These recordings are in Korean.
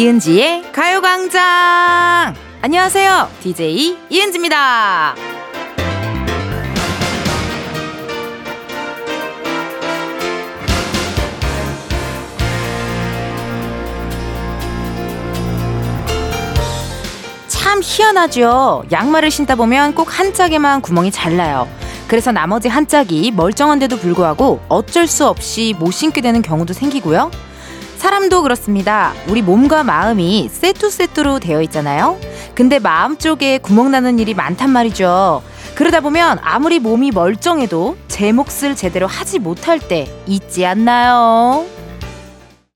이은지의 가요광장! 안녕하세요. DJ 이은지입니다. 참 희한하죠. 양말을 신다 보면 꼭 한 짝에만 구멍이 잘 나요. 그래서 나머지 한 짝이 멀쩡한데도 불구하고 어쩔 수 없이 못 신게 되는 경우도 생기고요. 사람도 그렇습니다. 우리 몸과 마음이 세트 세트로 되어 있잖아요. 근데 마음 쪽에 구멍 나는 일이 많단 말이죠. 그러다 보면 아무리 몸이 멀쩡해도 제 몫을 제대로 하지 못할 때 있지 않나요?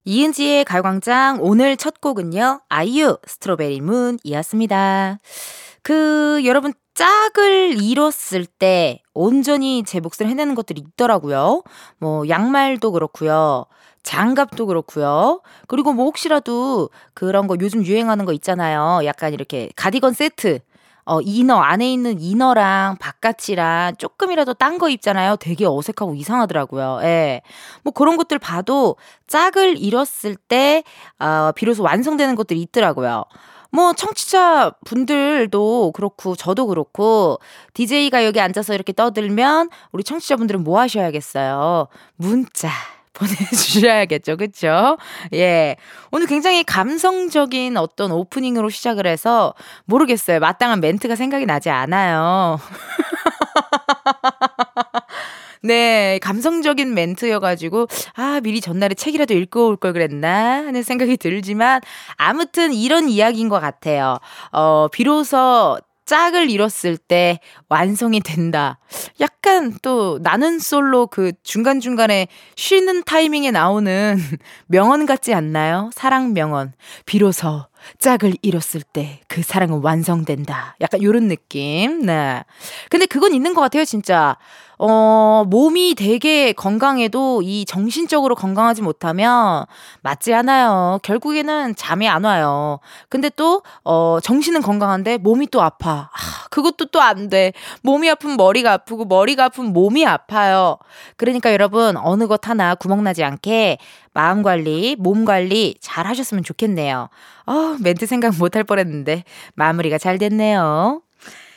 이은지의 가광장 오늘 첫 곡은요. 아이유 스트로베리 문이었습니다. 그 여러분 짝을 잃었을 때 온전히 제 몫을 해내는 것들이 있더라고요. 뭐 양말도 그렇고요. 장갑도 그렇고요. 그리고 뭐 혹시라도 그런 거 요즘 유행하는 거 있잖아요. 약간 이렇게 가디건 세트. 어, 이너, 안에 있는 이너랑 바깥이랑 조금이라도 딴 거 입잖아요. 되게 어색하고 이상하더라고요. 예. 뭐 그런 것들 봐도 짝을 잃었을 때, 어, 비로소 완성되는 것들이 있더라고요. 뭐 청취자 분들도 그렇고 저도 그렇고 DJ가 여기 앉아서 이렇게 떠들면 우리 청취자분들은 뭐 하셔야겠어요? 문자 보내주셔야겠죠. 그쵸? 예. 오늘 굉장히 감성적인 어떤 오프닝으로 시작을 해서 모르겠어요. 마땅한 멘트가 생각이 나지 않아요. 네, 감성적인 멘트여가지고, 아, 미리 전날에 책이라도 읽고 올 걸 그랬나? 하는 생각이 들지만, 아무튼 이런 이야기인 것 같아요. 어, 비로소 짝을 잃었을 때 완성이 된다. 약간 또 나는 솔로 그 중간중간에 쉬는 타이밍에 나오는 명언 같지 않나요? 사랑 명언. 비로소 짝을 잃었을 때 그 사랑은 완성된다. 약간 요런 느낌. 네. 근데 그건 있는 것 같아요, 진짜. 어, 몸이 되게 건강해도 이 정신적으로 건강하지 못하면 맞지 않아요. 결국에는 잠이 안 와요. 근데 또, 어, 정신은 건강한데 몸이 또 아파. 아, 그것도 또 안 돼. 몸이 아프면 머리가 아프고 머리가 아프면 몸이 아파요. 그러니까 여러분, 어느 것 하나 구멍나지 않게 마음 관리, 몸 관리 잘 하셨으면 좋겠네요. 어, 멘트 생각 못 할 뻔 했는데 마무리가 잘 됐네요.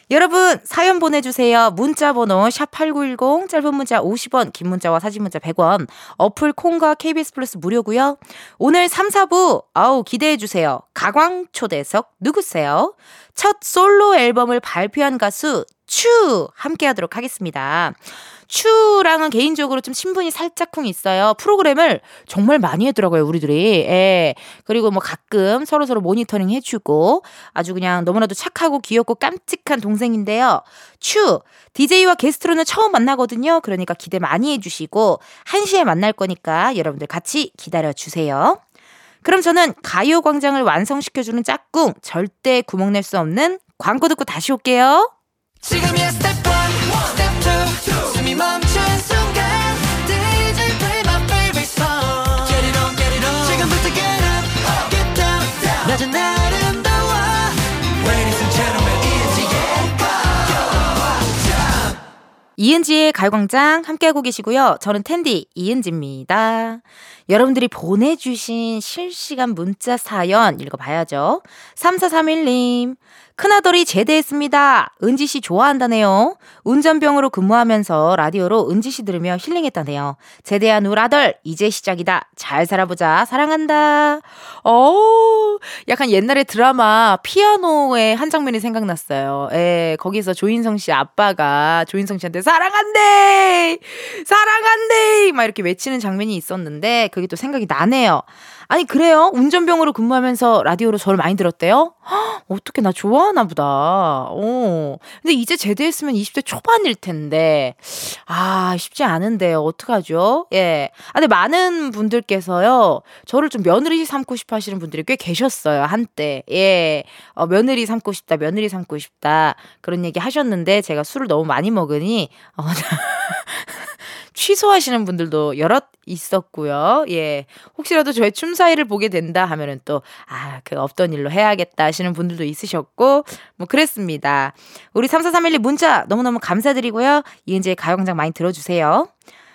여러분 사연 보내주세요. 문자 번호 샵 8910 짧은 문자 50원 긴 문자와 사진 문자 100원 어플 콩과 KBS 플러스 무료고요. 오늘 3, 4부 아우 기대해주세요. 가광 초대석 누구세요? 첫 솔로 앨범을 발표한 가수 추 함께 하도록 하겠습니다. 추랑은 개인적으로 좀 친분이 살짝쿵 있어요. 프로그램을 정말 많이 하더라고요, 우리들이. 예. 그리고 뭐 가끔 서로 서로 모니터링 해주고 아주 그냥 너무나도 착하고 귀엽고 깜찍한 동생인데요. 추, DJ와 게스트로는 처음 만나거든요. 그러니까 기대 많이 해주시고 1시에 만날 거니까 여러분들 같이 기다려주세요. 그럼 저는 가요광장을 완성시켜주는 짝꿍, 절대 구멍 낼 수 없는 광고 듣고 다시 올게요. 지금이야 스텝 1, 스텝 2, 숨 이은지의 가요광장. 함께하고 계시고요. 저는 텐디 이은지입니다. 여러분들이 보내주신 실시간 문자 사연 읽어봐야죠. 3431님 큰아들이 제대했습니다. 은지 씨 좋아한다네요. 운전병으로 근무하면서 라디오로 은지 씨 들으며 힐링했다네요. 제대한 우리 아들 이제 시작이다. 잘 살아보자. 사랑한다. 어, 약간 옛날에 드라마 피아노의 한 장면이 생각났어요. 예, 거기서 조인성 씨 아빠가 조인성 씨한테 사랑한대, 사랑한대 막 이렇게 외치는 장면이 있었는데 그게 또 생각이 나네요. 아니 그래요? 운전병으로 근무하면서 라디오로 저를 많이 들었대요? 헉, 어떻게 나 좋아 하나 보다. 어. 근데 이제 제대했으면 20대 초반일 텐데 아 쉽지 않은데요. 어떡하죠? 예. 아 근데 많은 분들께서요 저를 좀 며느리 삼고 싶어 하시는 분들이 꽤 계셨어요 한때. 예. 어, 며느리 삼고 싶다, 며느리 삼고 싶다 그런 얘기 하셨는데 제가 술을 너무 많이 먹으니 어, 취소하시는 분들도 여럿 있었고요. 예. 혹시라도 저의 춤 사이를 보게 된다 하면은 또, 아, 그 없던 일로 해야겠다 하시는 분들도 있으셨고, 뭐 그랬습니다. 우리 3431님 문자 너무너무 감사드리고요. 이은지의 가요광장 많이 들어주세요.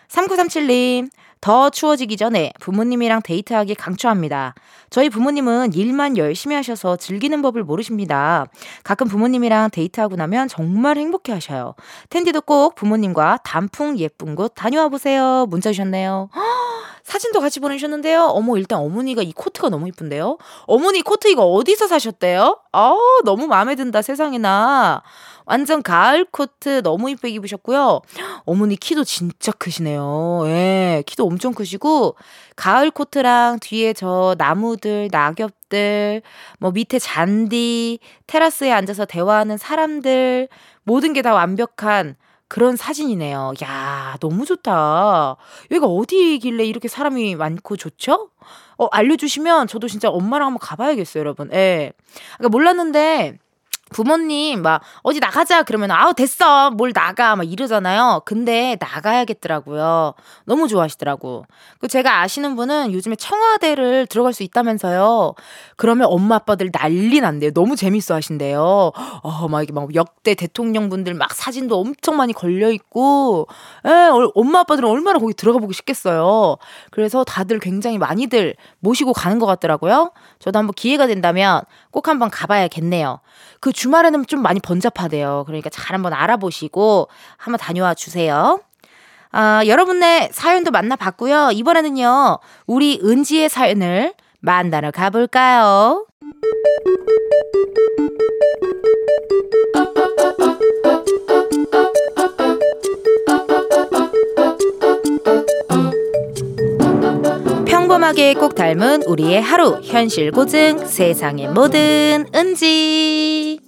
3937님, 더 추워지기 전에 부모님이랑 데이트하기 강추합니다. 저희 부모님은 일만 열심히 하셔서 즐기는 법을 모르십니다. 가끔 부모님이랑 데이트하고 나면 정말 행복해 하셔요. 텐디도 꼭 부모님과 단풍 예쁜 곳 다녀와 보세요. 문자 주셨네요. 사진도 같이 보내주셨는데요. 어머, 일단 어머니가 이 코트가 너무 이쁜데요? 어머니 코트 이거 어디서 사셨대요? 아 너무 마음에 든다, 세상에나. 완전 가을 코트 너무 이쁘게 입으셨고요. 어머니 키도 진짜 크시네요. 예, 키도 엄청 크시고, 가을 코트랑 뒤에 저 나무들, 낙엽들, 뭐 밑에 잔디, 테라스에 앉아서 대화하는 사람들, 모든 게 다 완벽한 그런 사진이네요. 야, 너무 좋다. 여기가 어디길래 이렇게 사람이 많고 좋죠? 어, 알려주시면 저도 진짜 엄마랑 한번 가봐야겠어요, 여러분. 예. 그러니까 몰랐는데, 부모님 막 어디 나가자 그러면 아우 됐어 뭘 나가 막 이러잖아요. 근데 나가야겠더라고요. 너무 좋아하시더라고. 그 제가 아시는 분은 요즘에 청와대를 들어갈 수 있다면서요. 그러면 엄마 아빠들 난리 난대요. 너무 재밌어 하신대요. 어막 이게 막 역대 대통령 분들 막 사진도 엄청 많이 걸려 있고 에 엄마 아빠들은 얼마나 거기 들어가 보고 싶겠어요. 그래서 다들 굉장히 많이들 모시고 가는 것 같더라고요. 저도 한번 기회가 된다면 꼭 한번 가봐야겠네요. 그 주말에는 좀 많이 번잡하대요. 그러니까 잘 한번 알아보시고 한번 다녀와 주세요. 아, 여러분의 사연도 만나봤고요. 이번에는요, 우리 은지의 사연을 만나러 가볼까요? 평범하게 꼭 닮은 우리의 하루 현실 고증 세상의 모든 은지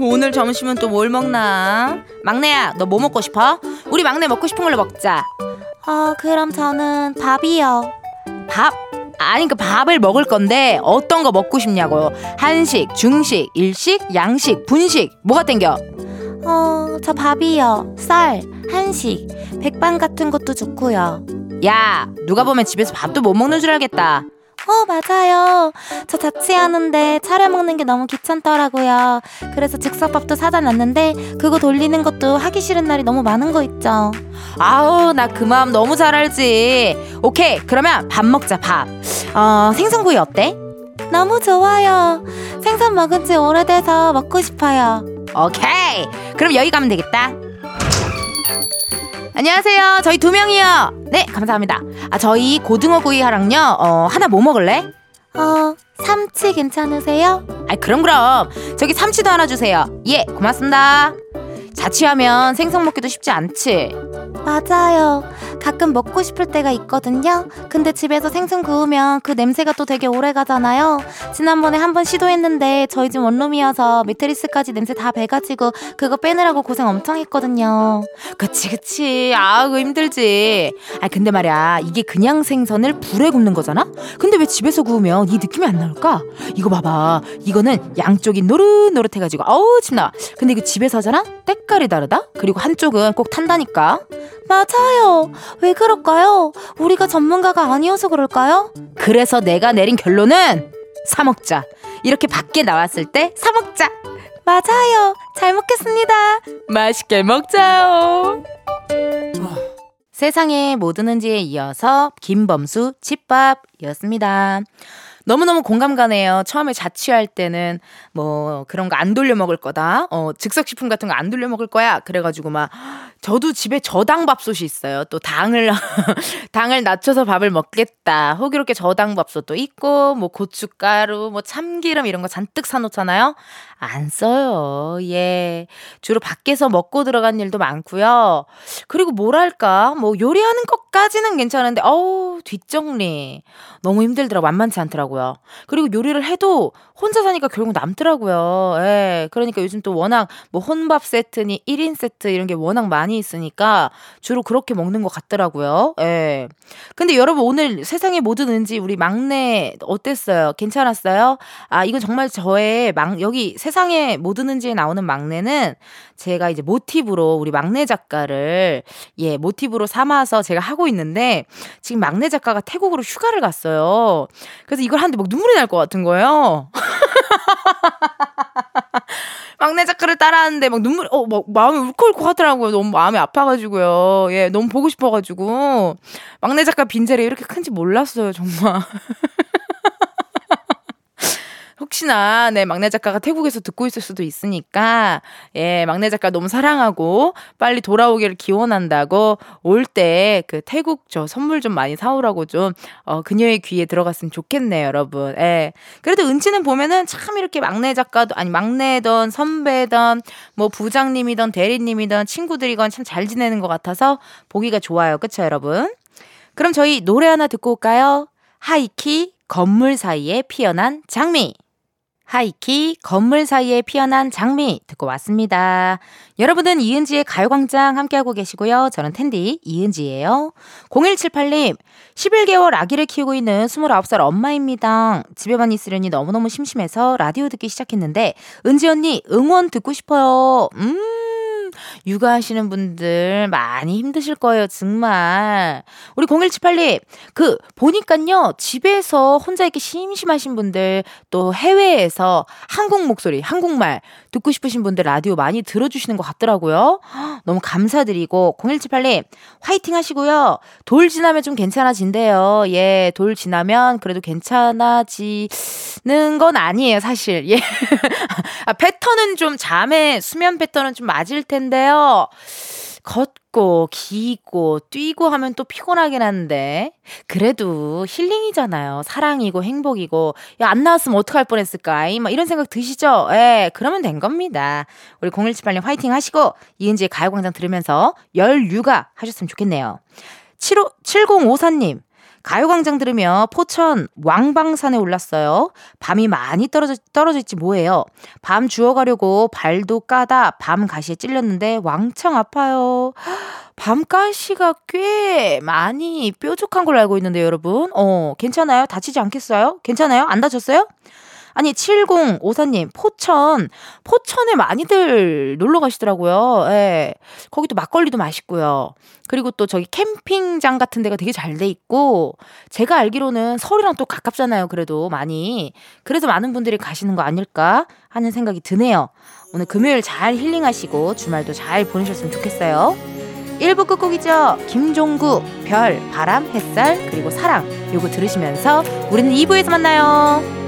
오늘 점심은 또 뭘 먹나? 막내야, 너 뭐 먹고 싶어? 우리 막내 먹고 싶은 걸로 먹자. 어, 그럼 저는 밥이요. 밥? 아니 그 밥을 먹을 건데 어떤 거 먹고 싶냐고요? 한식, 중식, 일식, 양식, 분식 뭐가 땡겨? 어, 저 밥이요. 쌀, 한식, 백반 같은 것도 좋고요. 야, 누가 보면 집에서 밥도 못 먹는 줄 알겠다. 어, 맞아요. 저 자취하는데 차려 먹는 게 너무 귀찮더라고요. 그래서 즉석밥도 사다 놨는데 그거 돌리는 것도 하기 싫은 날이 너무 많은 거 있죠. 아우, 나 그 마음 너무 잘 알지. 오케이, 그러면 밥 먹자, 밥. 어, 생선구이 어때? 너무 좋아요. 생선 먹은 지 오래돼서 먹고 싶어요. 오케이. 그럼 여기 가면 되겠다. 안녕하세요. 저희 두 명이요. 네, 감사합니다. 아, 저희 고등어 구이 하랑요. 어, 하나 뭐 먹을래? 어, 삼치 괜찮으세요? 아, 그럼 그럼. 저기 삼치도 하나 주세요. 예, 고맙습니다. 자취하면 생선 먹기도 쉽지 않지. 맞아요. 가끔 먹고 싶을 때가 있거든요. 근데 집에서 생선 구우면 그 냄새가 또 되게 오래 가잖아요. 지난번에 한번 시도했는데 저희 집 원룸이어서 매트리스까지 냄새 다 배가지고 그거 빼느라고 고생 엄청 했거든요. 그치, 그치. 아우, 힘들지. 아, 근데 말이야. 이게 그냥 생선을 불에 굽는 거잖아? 근데 왜 집에서 구우면 이 느낌이 안 나올까? 이거 봐봐. 이거는 양쪽이 노릇노릇해가지고, 어우, 침나. 근데 이거 집에서 하잖아? 때깔이 다르다? 그리고 한쪽은 꼭 탄다니까? 맞아요. 왜 그럴까요? 우리가 전문가가 아니어서 그럴까요? 그래서 내가 내린 결론은 사 먹자. 이렇게 밖에 나왔을 때 사 먹자. 맞아요. 잘 먹겠습니다. 맛있게 먹자요. 세상에 뭐 드는지에 이어서 김범수 집밥이었습니다. 너무너무 공감 가네요. 처음에 자취할 때는 뭐 그런 거 안 돌려 먹을 거다. 어, 즉석식품 같은 거 안 돌려 먹을 거야. 그래가지고 막 저도 집에 저당 밥솥이 있어요. 또 당을 당을 낮춰서 밥을 먹겠다. 호기롭게 저당 밥솥도 있고 뭐 고춧가루, 뭐 참기름 이런 거 잔뜩 사 놓잖아요. 안 써요. 예. 주로 밖에서 먹고 들어간 일도 많고요. 그리고 뭐랄까 뭐 요리하는 것까지는 괜찮은데 어우 뒷정리 너무 힘들더라. 만만치 않더라고요. 그리고 요리를 해도 혼자 사니까 결국 남더라고요. 예. 그러니까 요즘 또 워낙 뭐 혼밥 세트니 1인 세트 이런 게 워낙 많이 있으니까 주로 그렇게 먹는 것 같더라고요. 예. 근데 여러분 오늘 세상에 뭐 드는지 우리 막내 어땠어요? 괜찮았어요? 아, 이건 정말 저의 막 여기 세상에 뭐 드는지에 나오는 막내는 제가 이제 모티브로 우리 막내 작가를 예, 모티브로 삼아서 제가 하고 있는데 지금 막내 작가가 태국으로 휴가를 갔어요. 그래서 이걸 한 하는데 막 눈물이 날 것 같은 거예요. 막내 작가를 따라하는데 막 눈물, 어, 막 마음이 울컥울컥 하더라고요. 너무 마음이 아파가지고요. 예, 너무 보고 싶어가지고. 막내 작가 빈자리 이렇게 큰지 몰랐어요, 정말. 혹시나 네 막내 작가가 태국에서 듣고 있을 수도 있으니까 예 막내 작가 너무 사랑하고 빨리 돌아오기를 기원한다고 올 때 그 태국 저 선물 좀 많이 사오라고 좀 어, 그녀의 귀에 들어갔으면 좋겠네요 여러분. 예. 그래도 은지는 보면은 참 이렇게 막내 작가도 아니 막내던 선배던 뭐 부장님이던 대리님이던 친구들이건 참 잘 지내는 것 같아서 보기가 좋아요. 그쵸 여러분? 그럼 저희 노래 하나 듣고 올까요? 하이키 건물 사이에 피어난 장미 하이키 건물 사이에 피어난 장미 듣고 왔습니다. 여러분은 이은지의 가요광장 함께하고 계시고요. 저는 텐디 이은지예요. 0178님 11개월 아기를 키우고 있는 29살 엄마입니다. 집에만 있으려니 너무너무 심심해서 라디오 듣기 시작했는데 은지 언니 응원 듣고 싶어요. 음 육아하시는 분들 많이 힘드실 거예요, 정말. 우리 0178님, 그, 보니깐요, 집에서 혼자 이렇게 심심하신 분들, 또 해외에서 한국 목소리, 한국말 듣고 싶으신 분들 라디오 많이 들어주시는 것 같더라고요. 너무 감사드리고, 0178님, 화이팅 하시고요. 돌 지나면 좀 괜찮아진대요. 예, 돌 지나면 그래도 괜찮아지는 건 아니에요, 사실. 예. 아, 패턴은 좀 잠에, 수면 패턴은 좀 맞을 텐데 요. 걷고 기고 뛰고 하면 또 피곤하긴 한데 그래도 힐링이잖아요. 사랑이고 행복이고 야 안 나왔으면 어떡할 뻔 했을까? 막 이런 생각 드시죠? 예, 그러면 된 겁니다. 우리 0178님 화이팅 하시고 이은지의 가요광장 들으면서 열 육아 하셨으면 좋겠네요. 75 7054님 가요광장 들으며 포천 왕방산에 올랐어요. 밤이 많이 떨어져, 떨어져 있지 뭐예요. 밤 주워 가려고 발도 까다 밤 가시에 찔렸는데 왕창 아파요. 밤가시가 꽤 많이 뾰족한 걸로 알고 있는데 여러분. 어, 괜찮아요? 다치지 않겠어요? 괜찮아요? 안 다쳤어요? 아니 7054님 포천 포천에 많이들 놀러 가시더라고요. 예. 거기도 막걸리도 맛있고요. 그리고 또 저기 캠핑장 같은 데가 되게 잘 돼 있고 제가 알기로는 서울이랑 또 가깝잖아요. 그래도 많이. 그래서 많은 분들이 가시는 거 아닐까 하는 생각이 드네요. 오늘 금요일 잘 힐링하시고 주말도 잘 보내셨으면 좋겠어요. 1부 끝곡이죠. 김종구, 별, 바람, 햇살, 그리고 사랑. 요거 들으시면서 우리는 2부에서 만나요.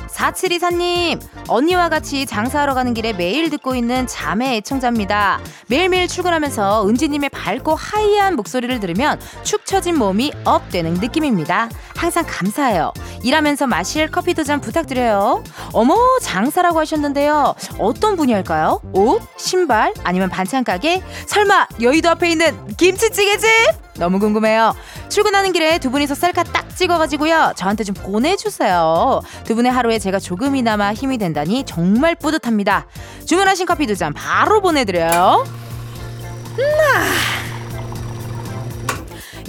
4724님, 언니와 같이 장사하러 가는 길에 매일 듣고 있는 자매 애청자입니다. 매일매일 출근하면서 은지님의 밝고 high한 목소리를 들으면 축 처진 몸이 up 되는 느낌입니다. 항상 감사해요. 일하면서 마실 커피 두 잔 부탁드려요. 어머, 장사라고 하셨는데요. 어떤 분야일까요? 옷? 신발? 아니면 반찬 가게? 설마 여의도 앞에 있는 김치찌개집? 너무 궁금해요. 출근하는 길에 두 분이서 셀카 딱 찍어가지고요. 저한테 좀 보내주세요. 두 분의 하루에 제가 조금이나마 힘이 된다니 정말 뿌듯합니다. 주문하신 커피 두 잔 바로 보내드려요. 나.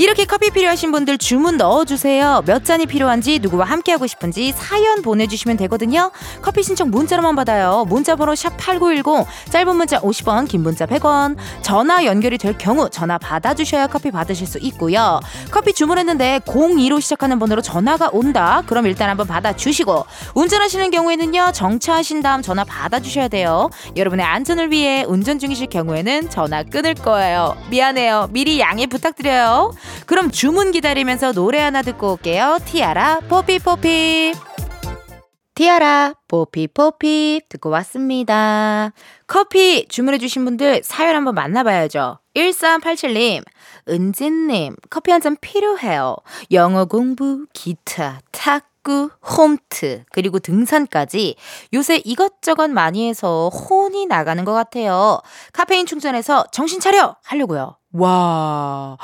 이렇게 커피 필요하신 분들 주문 넣어주세요. 몇 잔이 필요한지 누구와 함께하고 싶은지 사연 보내주시면 되거든요. 커피 신청 문자로만 받아요. 문자번호 샵 8910 짧은 문자 50원 긴 문자 100원 전화 연결이 될 경우 전화 받아주셔야 커피 받으실 수 있고요. 커피 주문했는데 02로 시작하는 번호로 전화가 온다. 그럼 일단 한번 받아주시고 운전하시는 경우에는요. 정차하신 다음 전화 받아주셔야 돼요. 여러분의 안전을 위해 운전 중이실 경우에는 전화 끊을 거예요. 미안해요. 미리 양해 부탁드려요. 그럼 주문 기다리면서 노래 하나 듣고 올게요. 티아라 뽀삐뽀삐. 티아라, 뽀피뽀피 듣고 왔습니다. 커피 주문해주신 분들 사연 한번 만나봐야죠. 1387님, 은진님, 커피 한 잔 필요해요. 영어 공부, 기타, 탁구, 홈트, 그리고 등산까지 요새 이것저것 많이 해서 혼이 나가는 것 같아요. 카페인 충전해서 정신 차려! 하려고요. 와,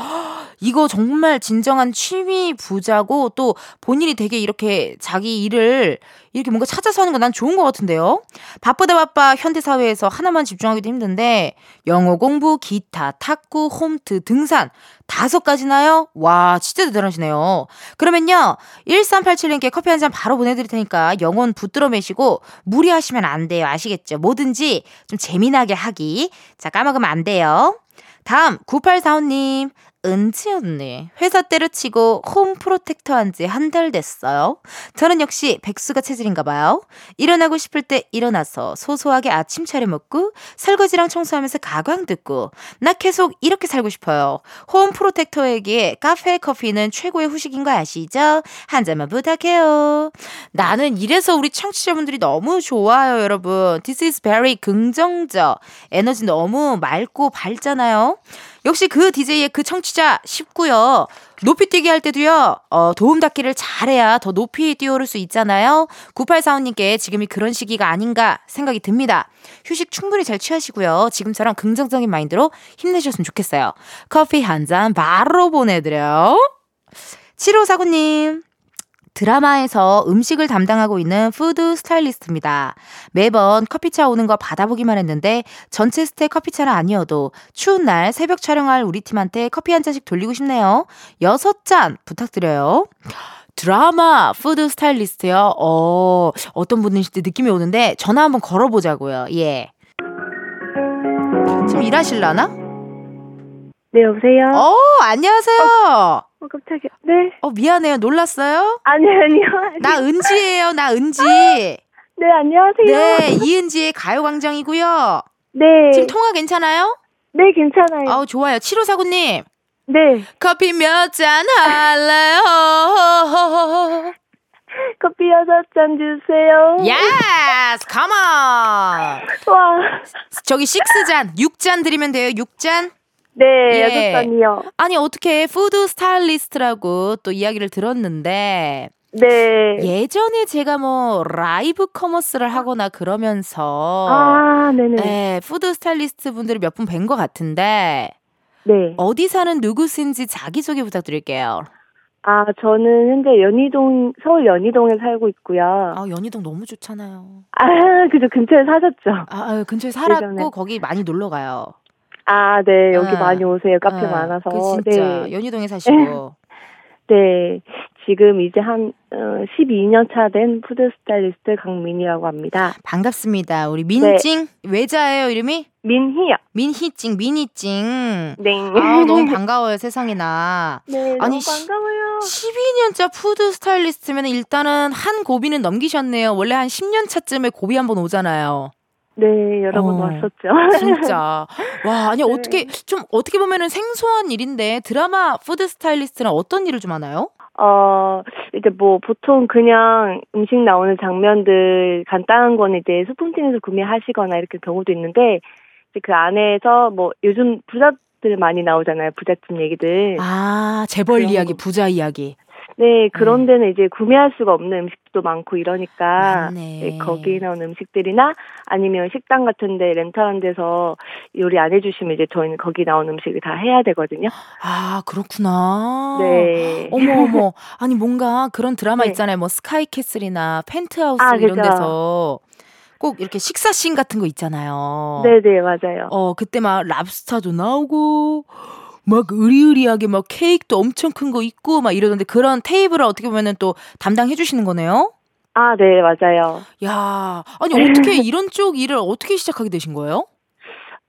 이거 정말 진정한 취미 부자고 또 본인이 되게 이렇게 자기 일을 이렇게 뭔가 찾아서 하는 거난 좋은 것 같은데요. 바쁘다 바빠 현대 사회에서 하나만 집중하기도 힘든데 영어 공부, 기타, 탁구, 홈트, 등산 다섯 가지나요? 와, 진짜 대단하시네요. 그러면요, 1387님께 커피 한 잔 바로 보내드릴 테니까 영혼 붙들어 매시고 무리하시면 안 돼요. 아시겠죠? 뭐든지 좀 재미나게 하기. 자, 까먹으면 안 돼요. 다음 9845님 은지 언니 회사 때려치고 홈 프로텍터 한 지 한 달 됐어요. 저는 역시 백수가 체질인가 봐요. 일어나고 싶을 때 일어나서 소소하게 아침 차려 먹고 설거지랑 청소하면서 가광 듣고 나 계속 이렇게 살고 싶어요. 홈 프로텍터에게 카페 커피는 최고의 후식인 거 아시죠? 한 잔만 부탁해요. 나는 이래서 우리 청취자분들이 너무 좋아요, 여러분. This is very 긍정적. 에너지 너무 맑고 밝잖아요. 역시 그 DJ의 그 청취자 싶고요. 높이 뛰기 할 때도요, 어, 도움 닫기를 잘해야 더 높이 뛰어오를 수 있잖아요. 9845님께 지금이 그런 시기가 아닌가 생각이 듭니다. 휴식 충분히 잘 취하시고요. 지금처럼 긍정적인 마인드로 힘내셨으면 좋겠어요. 커피 한 잔 바로 보내드려요. 7549님. 드라마에서 음식을 담당하고 있는 푸드 스타일리스트입니다. 매번 커피차 오는 거 받아보기만 했는데 전체 스탭 커피차는 아니어도 추운 날 새벽 촬영할 우리 팀한테 커피 한 잔씩 돌리고 싶네요. 여섯 잔 부탁드려요. 드라마 푸드 스타일리스트요. 어, 어떤 분이실지 느낌이 오는데 전화 한번 걸어보자고요. 예. 지금 일하실라나? 네, 여보세요? 어, 안녕하세요. 어, 깜짝이야. 네. 어, 미안해요. 놀랐어요? 아니, 아니요. 나 은지예요. 나 은지. 네, 안녕하세요. 네, 이은지의 가요광장이고요. 네. 지금 통화 괜찮아요? 네, 괜찮아요. 아우, 좋아요. 7549님. 네. 커피 몇 잔 할래요? 커피 여섯 잔 주세요. Yes! Come on! 와. 저기 6잔, 6잔 드리면 돼요. 6잔? 네, 예. 여섯 잔이요. 아니, 어떻게 푸드 스타일리스트라고 또 이야기를 들었는데 네. 예전에 제가 뭐 라이브 커머스를 하거나 그러면서 아, 네네. 네. 네, 푸드 스타일리스트 분들을 몇 분 뵌 것 같은데 네. 어디 사는 누구신지 자기소개 부탁드릴게요. 아, 저는 현재 연희동, 서울 연희동에 살고 있고요. 아, 연희동 너무 좋잖아요. 아, 그죠. 근처에 사셨죠? 아, 아, 근처에 살았고 예전에. 거기 많이 놀러 가요. 아, 네. 여기 아, 많이 오세요. 카페 아, 많아서. 그 진짜 네. 연희동에 사시고. 네. 지금 이제 한, 어, 12년 차 된 푸드 스타일리스트 강민이라고 합니다. 반갑습니다. 우리 민찡 외자예요 이름이? 민희요. 민희찡 민희찡. 네. 아 너무 반가워요 세상에나. 네, 아니, 너무 시- 반가워요. 12년차 푸드 스타일리스트면 일단은 한 고비는 넘기셨네요. 원래 한 10년 차쯤에 고비 한 번 오잖아요. 네, 여러 번 어, 왔었죠. 진짜. 와, 아니 네. 어떻게 좀 어떻게 보면은 생소한 일인데 드라마 푸드 스타일리스트는 어떤 일을 좀 하나요? 어, 이제 뭐 보통 그냥 음식 나오는 장면들 간단한 거는 이제 소품팀에서 구매하시거나 이렇게 경우도 있는데 이제 그 안에서 뭐 요즘 부자 들 많이 나오잖아요. 부잣집 얘기들. 아, 재벌 이야기, 거. 부자 이야기. 네, 그런 데는 이제 구매할 수가 없는 음식도 많고 이러니까 맞네. 네, 거기 나온 음식들이나 아니면 식당 같은 데 렌탈한 데서 요리 안 해주시면 이제 저희는 거기 나온 음식을 다 해야 되거든요. 아, 그렇구나. 네. 어머 어머. 아니 뭔가 그런 드라마 네. 있잖아요. 뭐 스카이캐슬이나 펜트하우스 아, 이런 그죠. 데서 꼭 이렇게 식사 씬 같은 거 있잖아요. 네네 맞아요. 어, 그때 막 랍스타도 나오고 막 의리의리하게 막 케이크도 엄청 큰 거 있고 막 이러던데 그런 테이블을 어떻게 보면은 또 담당해 주시는 거네요. 아, 네 맞아요. 야, 아니 어떻게 이런 쪽 일을 어떻게 시작하게 되신 거예요?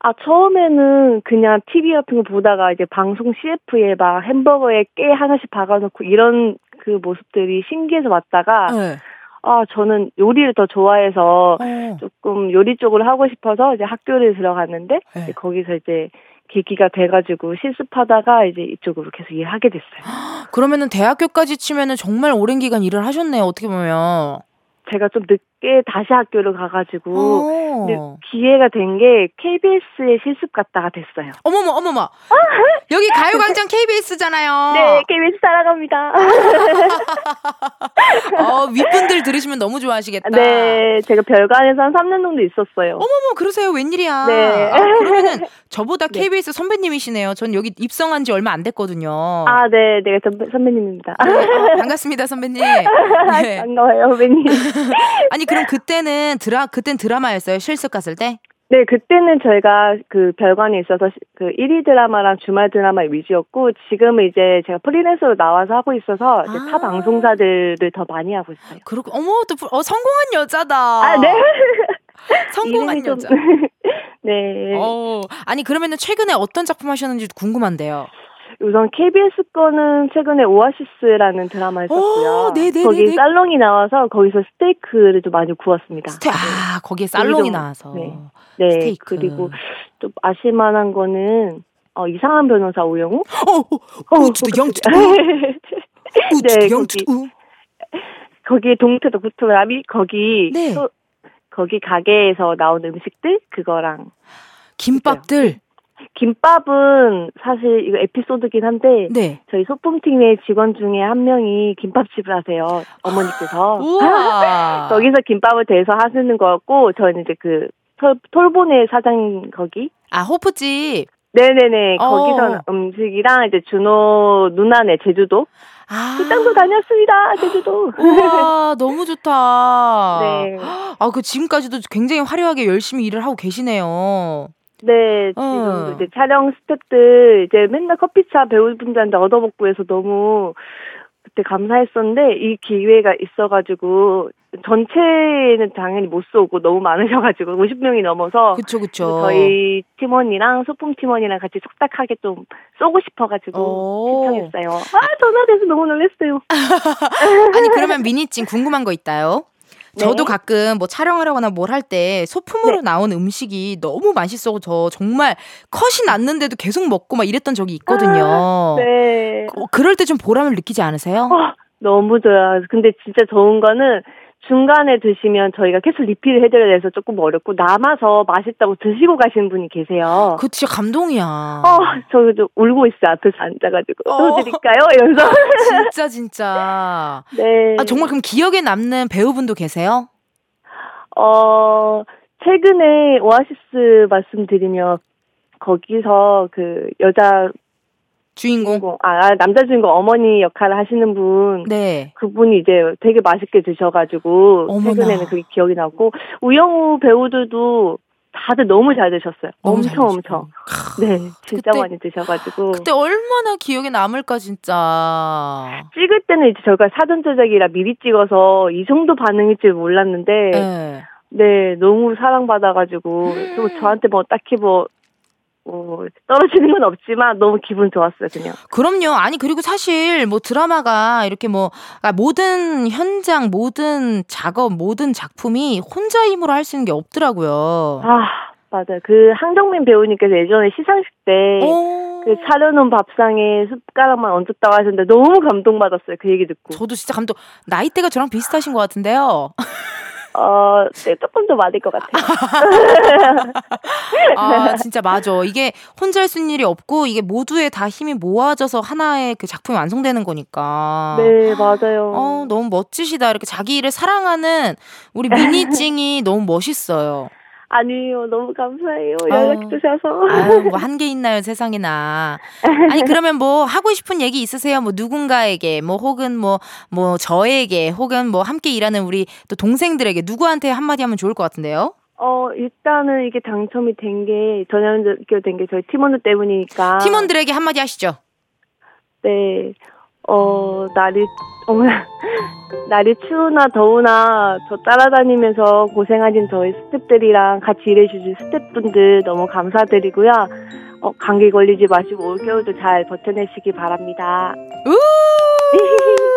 아 처음에는 그냥 TV 같은 거 보다가 이제 방송 CF에 막 햄버거에 깨 하나씩 박아놓고 이런 그 모습들이 신기해서 왔다가 네. 아 저는 요리를 더 좋아해서 어. 조금 요리 쪽으로 하고 싶어서 이제 학교를 들어갔는데 네. 이제 거기서 이제 계기가 돼가지고 실습하다가 이제 이쪽으로 계속 일하게 됐어요. 그러면은 대학교까지 치면은 정말 오랜 기간 일을 하셨네요. 어떻게 보면. 제가 좀 늦 게 다시 학교를 가가지고 어. 기회가 된 게 KBS의 실습 갔다가 됐어요. 어머머, 어머머. 여기 가요광장 KBS잖아요. 네, KBS 사랑합니다. 어, 윗분들 들으시면 너무 좋아하시겠다. 네, 제가 별관에서 한 3년 정도 있었어요. 어머머, 그러세요. 웬일이야. 네. 아, 그러면은 저보다 KBS 선배님이시네요. 전 여기 입성한 지 얼마 안 됐거든요. 아, 네, 네, 선배, 선배님입니다. 어, 반갑습니다, 선배님. 네. 반가워요, 선배님. 아니, 그럼 그때는 드라, 그땐 드라마였어요? 실습 갔을 때? 네, 그때는 저희가 그 별관에 있어서 시- 그 1위 드라마랑 주말 드라마 위주였고, 지금은 이제 제가 프리랜서로 나와서 하고 있어서 이제 아. 타 방송사들을 더 많이 하고 있어요. 그렇고, 어머, 또, 부- 어, 성공한 여자다. 아, 네. 성공한 이름이 좀- 여자. 네. 어, 아니, 그러면은 최근에 어떤 작품 하셨는지 궁금한데요. 우선 KBS 거는 최근에 오아시스라는 드라마 했었고요. 오, 네네네네. 거기 살롱이 나와서 거기서 스테이크를 좀 많이 구웠습니다. 스테, 아, 거기에 살롱이 좀- 나와서. 네. 네. 스테이크. 그리고 좀 아실만한 거는 어, 이상한 변호사 오영우? 어, 어, 우주도 영주도, 우주도 네, 영주도. 거기에 동태도 구토라미 거기 네. 또 거기 가게에서 나온 음식들 그거랑 김밥들. 김밥은 사실 이거 에피소드긴 한데 네. 저희 소품팀의 직원 중에 한 명이 김밥집을 하세요 어머니께서. 거기서 김밥을 대서 하시는 거였고 저는 이제 그 톨, 톨보네 사장 거기 아, 호프집. 네네네 어. 거기서 음식이랑 이제 준호 누나네 제주도 아. 출장도 다녔습니다 제주도 우와, 너무 좋다. 네. 아, 그 지금까지도 굉장히 화려하게 열심히 일을 하고 계시네요. 네, 어. 지금 이제 촬영 스태프들 이제 맨날 커피차 배우분들한테 얻어먹고 해서 너무 그때 감사했었는데 이 기회가 있어가지고 전체는 당연히 못 쏘고 너무 많으셔가지고 50명이 넘어서 그쵸, 그쵸. 저희 팀원이랑 소품 팀원이랑 같이 속닥하게 좀 쏘고 싶어가지고 오. 신청했어요. 아 전화돼서 너무 놀랐어요. 아니, 그러면 미니찡 궁금한 거 있다요? 저도 네. 가끔 뭐 촬영을 하거나 뭘 할 때 소품으로 네. 나온 음식이 너무 맛있어 저 정말 컷이 났는데도 계속 먹고 막 이랬던 적이 있거든요. 네. 어, 그럴 때 좀 보람을 느끼지 않으세요? 어, 너무 좋아요. 근데 진짜 좋은 거는 중간에 드시면 저희가 계속 리필을 해드려야 돼서 조금 어렵고 남아서 맛있다고 드시고 가시는 분이 계세요. 그거 진짜 감동이야. 어, 저도 울고 있어요. 앞에서 앉아가지고. 어. 또 드릴까요? 이러면서. 진짜 진짜. 네. 아 정말 그럼 기억에 남는 배우분도 계세요? 어, 최근에 오아시스 말씀드리면 거기서 그 여자 주인공. 주인공, 아, 남자 주인공 어머니 역할을 하시는 분. 네. 그분이 이제 되게 맛있게 드셔가지고 어머나. 최근에는 그게 기억이 나고 우영우 배우들도 다들 너무 잘 드셨어요. 너무 잘 엄청 드시고. 엄청. 네, 진짜 그때- 많이 드셔가지고 그때 얼마나 기억에 남을까 진짜. 찍을 때는 이제 저희가 사전 제작이라 미리 찍어서 이 정도 반응일 줄 몰랐는데 네. 네 너무 사랑받아가지고 또 저한테 뭐 딱히 뭐. 뭐 떨어지는 건 없지만 너무 기분 좋았어요 그냥. 그럼요. 아니 그리고 사실 뭐 드라마가 이렇게 뭐 아, 모든 현장, 모든 작업, 모든 작품이 혼자 힘으로 할 수 있는 게 없더라고요. 아 맞아요. 그 한정민 배우님께서 예전에 시상식 때 오. 그 차려놓은 밥상에 숟가락만 얹었다고 하셨는데 너무 감동받았어요. 그 얘기 듣고. 저도 진짜 감동. 나이대가 저랑 비슷하신 것 같은데요. 어, 네, 조금 더 많을 것 같아요. 아 진짜 맞아. 이게 혼자 할 수 있는 일이 없고 이게 모두의 다 힘이 모아져서 하나의 그 작품이 완성되는 거니까. 네, 맞아요. 어 너무 멋지시다. 이렇게 자기 일을 사랑하는 우리 미니찡이 너무 멋있어요. 아니요, 너무 감사해요. 아유. 연락 주셔서. 아유, 뭐 한게 있나요, 세상에나. 아니, 그러면 뭐 하고 싶은 얘기 있으세요? 뭐 누군가에게, 뭐 혹은 뭐, 뭐 저에게, 혹은 뭐 함께 일하는 우리 또 동생들에게 누구한테 한마디 하면 좋을 것 같은데요? 어, 일단은 이게 당첨이 된 게, 전향적이 된게 저희 팀원들 때문이니까. 팀원들에게 한마디 하시죠. 네. 어, 날이, 정말, 날이 추우나 더우나 저 따라다니면서 고생하신 저희 스탭들이랑 같이 일해주신 스탭분들 너무 감사드리고요. 어, 감기 걸리지 마시고 올겨울도 잘 버텨내시기 바랍니다.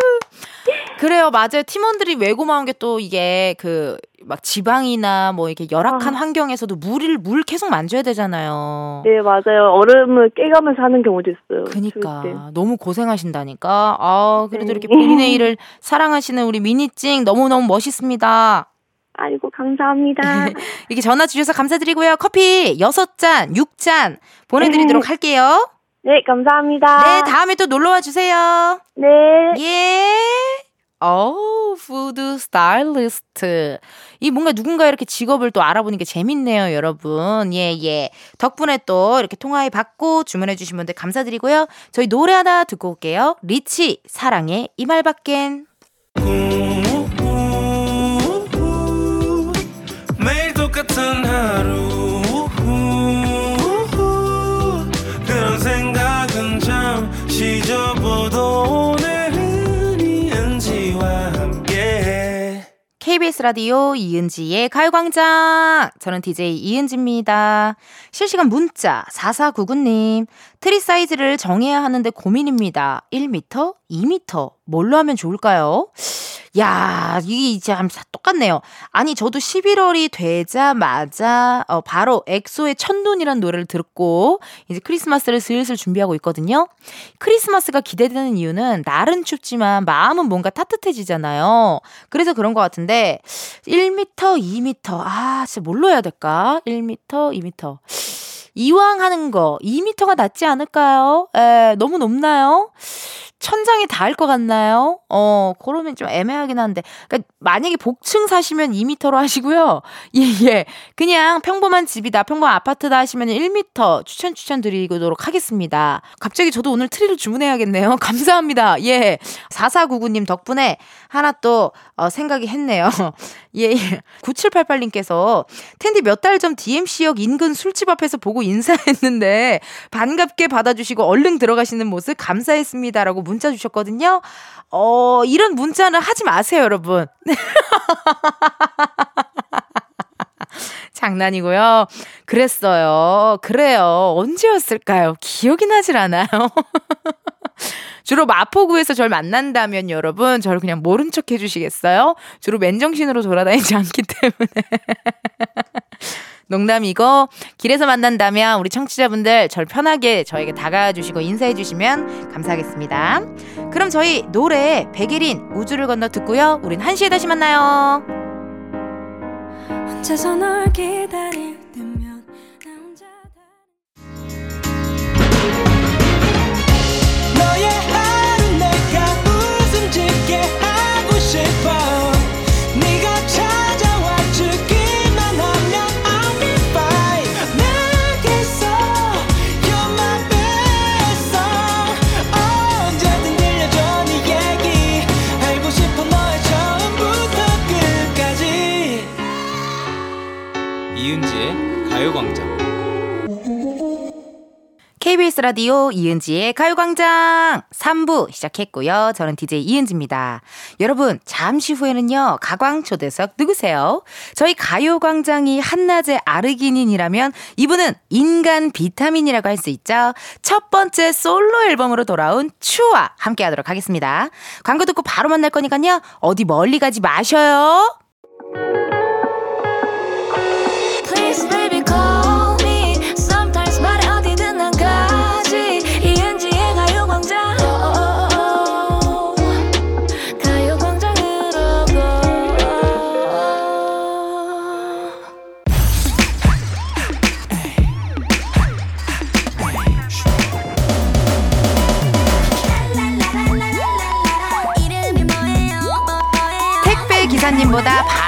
우! 그래요, 맞아요. 팀원들이 왜 고마운 게 또 이게 그 막 지방이나 뭐 이렇게 열악한 아. 환경에서도 물을 물 계속 만져야 되잖아요. 네, 맞아요. 얼음을 깨가면서 하는 경우도 있어요. 그니까 너무 고생하신다니까. 아 그래도 네. 이렇게 본인의 일을 사랑하시는 우리 미니찡 너무 너무 멋있습니다. 아이고, 감사합니다. 이렇게 전화 주셔서 감사드리고요. 커피 6잔, 6잔 보내 드리도록 네. 할게요. 네, 감사합니다. 네, 다음에 또 놀러 와 주세요. 네. 예. 어우, 푸드 스타일리스트. 이 뭔가 누군가 이렇게 직업을 또 알아보는 게 재밌네요, 여러분. 예, 예. 덕분에 또 이렇게 통화해 받고 주문해주신 분들 감사드리고요. 저희 노래 하나 듣고 올게요. 리치, 사랑의 이말밖엔. 매 KBS 라디오 이은지의 가요광장. 저는 DJ 이은지입니다. 실시간 문자 4499님. 트리 사이즈를 정해야 하는데 고민입니다. 1m? 2m? 뭘로 하면 좋을까요? 야, 이게 참 똑같네요. 아니, 저도 11월이 되자마자 어, 바로 엑소의 첫눈이란 노래를 듣고 이제 크리스마스를 슬슬 준비하고 있거든요. 크리스마스가 기대되는 이유는 날은 춥지만 마음은 뭔가 따뜻해지잖아요. 그래서 그런 것 같은데 1m, 2m 아 진짜 뭘로 해야 될까? 1m, 2m 이왕 하는 거 2m가 낫지 않을까요? 에, 너무 높나요? 천장에 닿을 것 같나요? 어, 그러면 좀 애매하긴 한데. 그러니까 만약에 복층 사시면 2m로 하시고요. 예, 예. 그냥 평범한 집이다, 평범한 아파트다 하시면 1m 추천 추천 드리도록 하겠습니다. 갑자기 저도 오늘 트리를 주문해야겠네요. 감사합니다. 예. 4499님 덕분에 하나 또 어, 생각이 했네요. 예, 예. 9788님께서 텐디 몇 달 전 DMC역 인근 술집 앞에서 보고 인사했는데 반갑게 받아주시고 얼른 들어가시는 모습 감사했습니다라고 문자 주셨거든요. 어, 이런 문자는 하지 마세요, 여러분. 장난이고요. 그랬어요. 그래요. 언제였을까요? 기억이 나질 않아요. 주로 마포구에서 절 만난다면 여러분, 저를 그냥 모른 척 해주시겠어요? 주로 맨정신으로 돌아다니지 않기 때문에. 농담이고, 길에서 만난다면 우리 청취자분들 절 편하게 저에게 다가와 주시고 인사해 주시면 감사하겠습니다. 그럼 저희 노래 백일인 우주를 건너 듣고요. 우린 1시에 다시 만나요. 혼자서 널 기다릴 KBS 라디오 이은지의 가요광장 3부 시작했고요. 저는 DJ 이은지입니다. 여러분, 잠시 후에는요, 가광초대석 누구세요? 저희 가요광장이 한낮의 아르기닌이라면 이분은 인간 비타민이라고 할 수 있죠. 첫 번째 솔로 앨범으로 돌아온 추와 함께 하도록 하겠습니다. 광고 듣고 바로 만날 거니까요, 어디 멀리 가지 마셔요. Please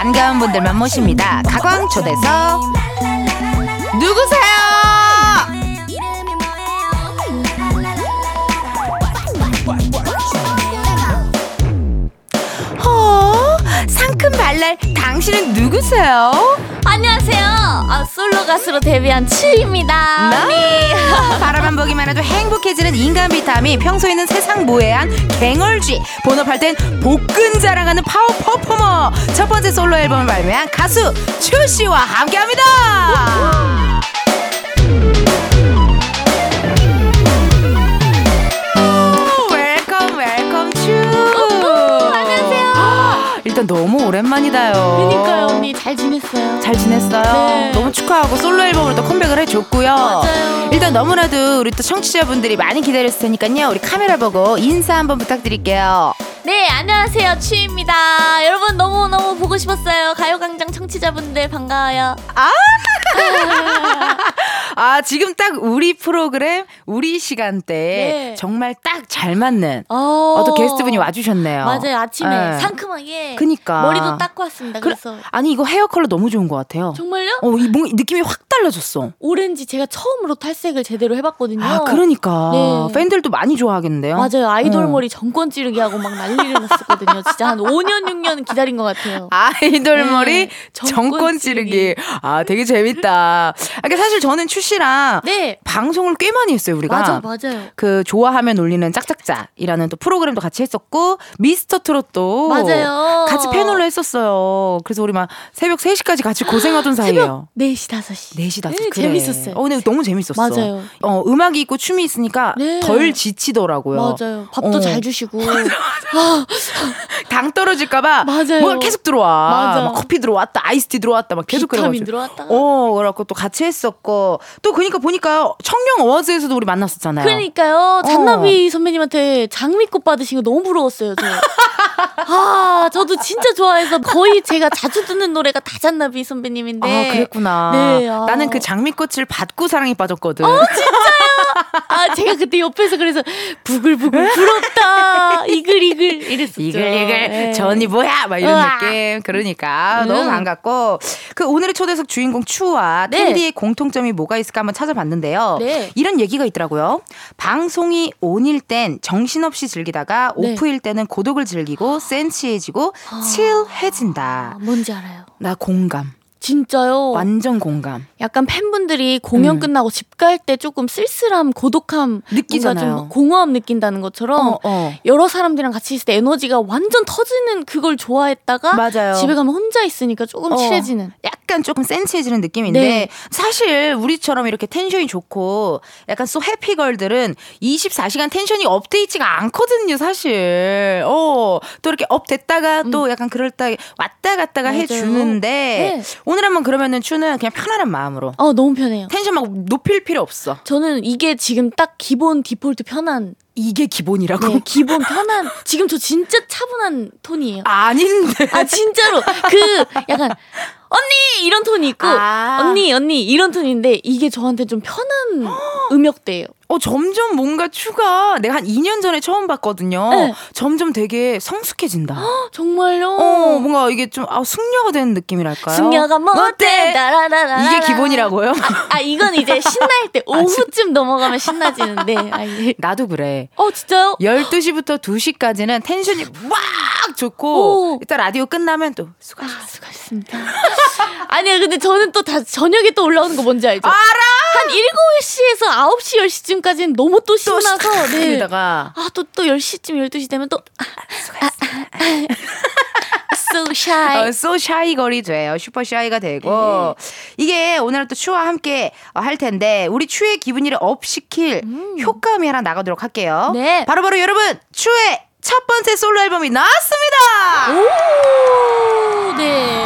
반가운 분들만 모십니다. 가광 초대석 누구세요? 이름이 어? 상큼 발랄 당신은 누구세요? 안녕하세요. 아, 솔로 가수로 데뷔한 추입니다. 나미 바라만 보기만 해도 행복해지는 인간 비타민 평소에는 세상 무해한 갱얼쥐. 본업할 땐 복근 자랑하는 파워 퍼포머. 첫 번째 솔로 앨범을 발매한 가수 츄 씨와 함께합니다 일단 너무 오랜만이다요. 그니까요, 언니 잘 지냈어요? 잘 지냈어요? 네. 너무 축하하고 솔로 앨범으로 또 컴백을 해줬고요. 맞아요. 일단 너무나도 우리 또 청취자분들이 많이 기다렸을 테니까요. 우리 카메라 보고 인사 한번 부탁드릴게요. 네, 안녕하세요. 추입니다. 여러분 너무너무 보고 싶었어요. 가요광장 청취자분들 반가워요. 아, 지금 딱 우리 프로그램, 우리 시간대에 네. 정말 딱 잘 맞는 어, 어떤 게스트분이 와주셨네요. 맞아요. 아침에 네. 상큼하게 그 니까. 머리도 닦고 왔습니다. 그래, 그래 서 아니, 이거 헤어 컬러 너무 좋은 것 같아요. 정말요? 어, 이 뭔가 느낌이 확 달라졌어. 오렌지 제가 처음으로 탈색을 제대로 해봤거든요. 아, 그러니까. 네. 팬들도 많이 좋아하겠는데요? 맞아요. 아이돌 어. 머리 정권 찌르기 하고 막 난리를 났었거든요. 진짜 한 5년, 6년 기다린 것 같아요. 아이돌 네, 머리 정권 정권 찌르기. 아, 되게 재밌다. 아, 그러니까 사실 저는 추 씨랑 네. 방송을 꽤 많이 했어요, 우리가. 맞아, 맞아요. 그 좋아하면 울리는 짝짝짝이라는 또 프로그램도 같이 했었고 미스터 트롯도 맞아요. 같이 패널로 했었어요. 그래서 우리 막 새벽 3시까지 같이 고생하던 사이예요. 4시, 5시. 4시, 5시. 네, 그래. 재밌었어요. 어, 근데 너무 재밌었어. 맞아요. 어, 음악이 있고 춤이 있으니까 네. 덜 지치더라고요. 맞아요. 밥도 어. 잘 주시고. 당 떨어질까봐 맞아요. 뭐가 계속 들어와. 맞아요. 막 커피 들어왔다, 아이스티 들어왔다, 막 계속 그래가지고. 들어왔다. 어, 그래갖고 또 같이 했었고 또 그러니까 보니까 청룡 어워즈에서도 우리 만났었잖아요. 그러니까요. 잔나비 선배님한테 장미꽃 받으신 거 너무 부러웠어요, 저. 아, 저도 진짜 좋아해서 거의 제가 자주 듣는 노래가 다 잔나비 선배님인데. 아, 그랬구나. 네, 아. 나는 그 장미꽃을 받고 사랑에 빠졌거든. 아, 제가 그때 옆에서 그래서 부글부글 부럽다. 이글이글 이랬었죠. 이글이글 네. 저 언니 뭐야 막 이런 으아. 느낌 그러니까 음. 너무 반갑고 그 오늘의 초대석 주인공 추와 네. 텐디의 공통점이 뭐가 있을까 한번 찾아봤는데요 네. 이런 얘기가 있더라고요 방송이 온일 땐 정신없이 즐기다가 네. 오프일 때는 고독을 즐기고 센치해지고 칠해진다 아, 뭔지 알아요. 나 공감 진짜요. 완전 공감 약간 팬분들이 공연 음. 끝나고 집 갈 때 조금 쓸쓸함, 고독함, 느끼잖아요. 좀 공허함 느낀다는 것처럼 어, 어. 여러 사람들이랑 같이 있을 때 에너지가 완전 터지는 그걸 좋아했다가 맞아요. 집에 가면 혼자 있으니까 조금 어. 칠해지는. 약간 조금 센치해지는 느낌인데 네. 사실 우리처럼 이렇게 텐션이 좋고 약간 so happy girl들은 24시간 텐션이 업돼 있지가 않거든요 사실 어 또 이렇게 업 됐다가 또 약간 그럴 때 왔다 갔다가 음. 맞아요. 해주는데 네. 오늘 한번 그러면은 츄는 그냥 편안한 마음으로. 어 너무 편해요. 텐션 막 높일 필요 없어. 저는 이게 지금 딱 기본 디폴트 편한. 이게 기본이라고? 네, 기본 편한. 지금 저 진짜 차분한 톤이에요. 아닌데. 아 진짜로. 그 약간 언니! 이런 톤이 있고 아. 언니 언니! 이런 톤인데 이게 저한테 좀 편한 음역대예요. 어 점점 뭔가 추가 내가 한 2년 전에 처음 봤거든요 네. 점점 되게 성숙해진다 정말요? 어, 뭔가 이게 좀 아, 승려가 되는 느낌이랄까요? 승려가 못돼? 따라라라 이게 기본이라고요? 아 이건 이제 신날 때 오후쯤 넘어가면 신나지는데 아, 이게. 나도 그래. 어 진짜요? 12시부터 2시까지는 텐션이 막 좋고 오. 일단 라디오 끝나면 또 아. 수고하셨습니다. 아니요, 근데 저는 또 다 저녁에 또 올라오는 거 뭔지 알죠? 알아! 한 7시에서 9시, 10시쯤까지는 너무 또또 신나서, 네. 아, 또, 또 10시쯤, 12시 되면 또, 아, 아, 아, 아, so shy. 어, so shy girl이 돼요. super shy가 되고 이게 오늘 또 츄와 함께 어, 할 텐데 우리 츄의 기분이를 업 시킬 효과음이 하나 나가도록 할게요. 네. 바로바로 여러분 츄의 첫 번째 솔로 앨범이 나왔습니다. 오, 네.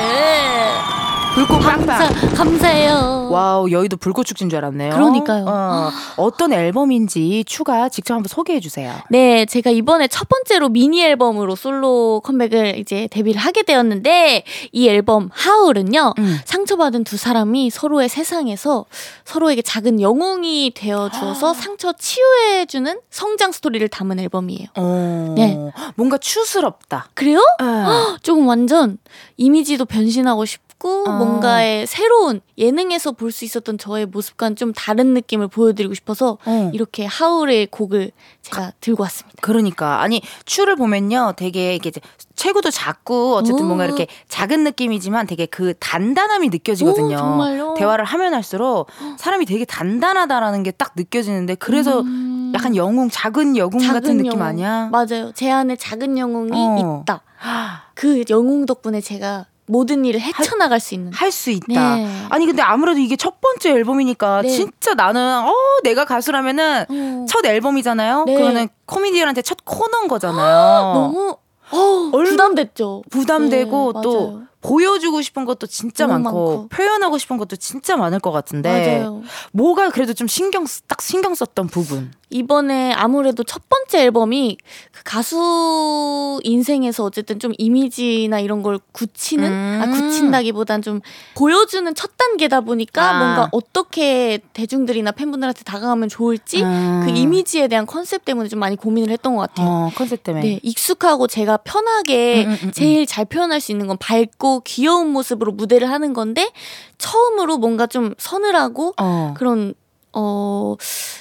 불꽃 감사, 빵빵. 감사해요. 와우 여의도 불꽃 축제인 줄 알았네요. 그러니까요. 어, 어떤 앨범인지 츄가 직접 한번 소개해 주세요. 네, 제가 이번에 첫 번째로 미니 앨범으로 솔로 컴백을 이제 데뷔를 하게 되었는데 이 앨범 Howl은요. 음. 상처받은 두 사람이 서로의 세상에서 서로에게 작은 영웅이 되어 주어서 상처 치유해 주는 성장 스토리를 담은 앨범이에요. 어, 네. 뭔가 츄스럽다. 그래요? 어. 조금 완전 이미지도 변신하고 싶 고 어. 뭔가의 새로운 예능에서 볼 수 있었던 저의 모습과는 좀 다른 느낌을 보여드리고 싶어서 어. 이렇게 하울의 곡을 제가 들고 왔습니다. 그러니까 아니 추를 보면요 되게 이게 체구도 작고 어쨌든 오. 뭔가 이렇게 작은 느낌이지만 되게 그 단단함이 느껴지거든요. 오, 정말요? 대화를 하면 할수록 사람이 되게 단단하다라는 게 딱 느껴지는데 그래서 음. 약간 영웅 작은 영웅 같은 느낌 영웅. 아니야? 맞아요. 제 안에 작은 영웅이 어. 있다. 그 영웅 덕분에 제가 모든 일을 헤쳐나갈 수 있는. 할 수 있다. 네. 아니 근데 아무래도 이게 첫 번째 앨범이니까 네. 진짜 나는 어 내가 가수라면은 어. 첫 앨범이잖아요. 네. 그러면은 코미디언한테 첫 코너인 거잖아요. 너무 어, 얼마- 부담됐죠. 부담되고 네, 또 맞아요. 보여주고 싶은 것도 진짜 많고, 많고. 표현하고 싶은 것도 진짜 많을 것 같은데 맞아요. 뭐가 그래도 좀 신경 쓰- 딱 신경 썼던 부분. 이번에 아무래도 첫 번째 앨범이 그 가수 인생에서 어쨌든 좀 이미지나 이런 걸 굳히는 음. 아 굳힌다기보단 좀 보여주는 첫 단계다 보니까 아. 뭔가 어떻게 대중들이나 팬분들한테 다가가면 좋을지 음. 그 이미지에 대한 컨셉 때문에 좀 많이 고민을 했던 것 같아요. 어, 컨셉 때문에. 네, 익숙하고 제가 편하게 음, 음, 음, 제일 잘 표현할 수 있는 건 밝고 귀여운 모습으로 무대를 하는 건데 처음으로 뭔가 좀 서늘하고 어. 그런 어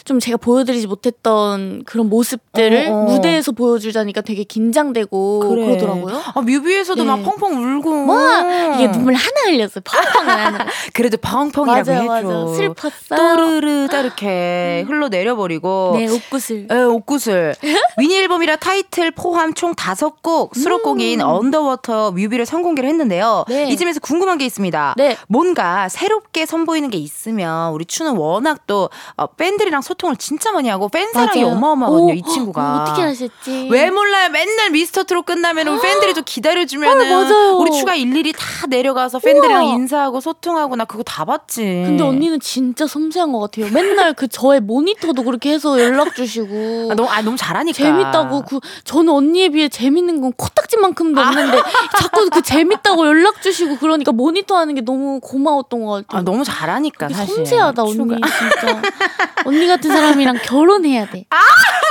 좀 제가 보여드리지 못했던 그런 모습들을 어, 어. 무대에서 보여주자니까 되게 긴장되고 그래. 그러더라고요 아, 뮤비에서도 네. 막 펑펑 울고. 와 이게 눈물 하나 흘렸어요. 펑펑 하나. 그래도 펑펑이라고 맞아요, 해줘. 맞아요. 슬펐어. 또르르 딱 이렇게 흘러내려버리고. 네, 옥구슬. 에, 옥구슬. 미니 앨범이라 타이틀 포함 총 다섯 곡, 수록곡인 Underwater 뮤비를 선공개를 했는데요. 음. 네. 이쯤에서 궁금한 게 있습니다. 네. 뭔가 새롭게 선보이는 게 있으면 우리 츄는 워낙 또 어, 팬들이랑 소통을 진짜 많이 하고 팬 사랑이 맞아요. 어마어마하거든요, 오, 이 친구가. 어, 어떻게 하셨지? 왜 몰라요? 맨날 미스터 트롯 끝나면 우리 팬들이 또 기다려주면은 어, 맞아요. 우리 추가 일일이 다 내려가서 팬들이랑 우와. 인사하고 소통하고 나 그거 다 봤지. 근데 언니는 진짜 섬세한 것 같아요. 맨날 그 저의 모니터도 그렇게 해서 연락 주시고. 아, 너무 아 너무 잘하니까 재밌다고 그 저는 언니에 비해 재밌는 건 코딱지만큼도 아. 없는데 자꾸 그 재밌다고 연락 주시고 그러니까 모니터 하는 게 너무 고마웠던 것 같아요. 아 너무 잘하니까 사실. 섬세하다 언니. 진짜 언니 같은 사람이랑 결혼해야 돼. 아!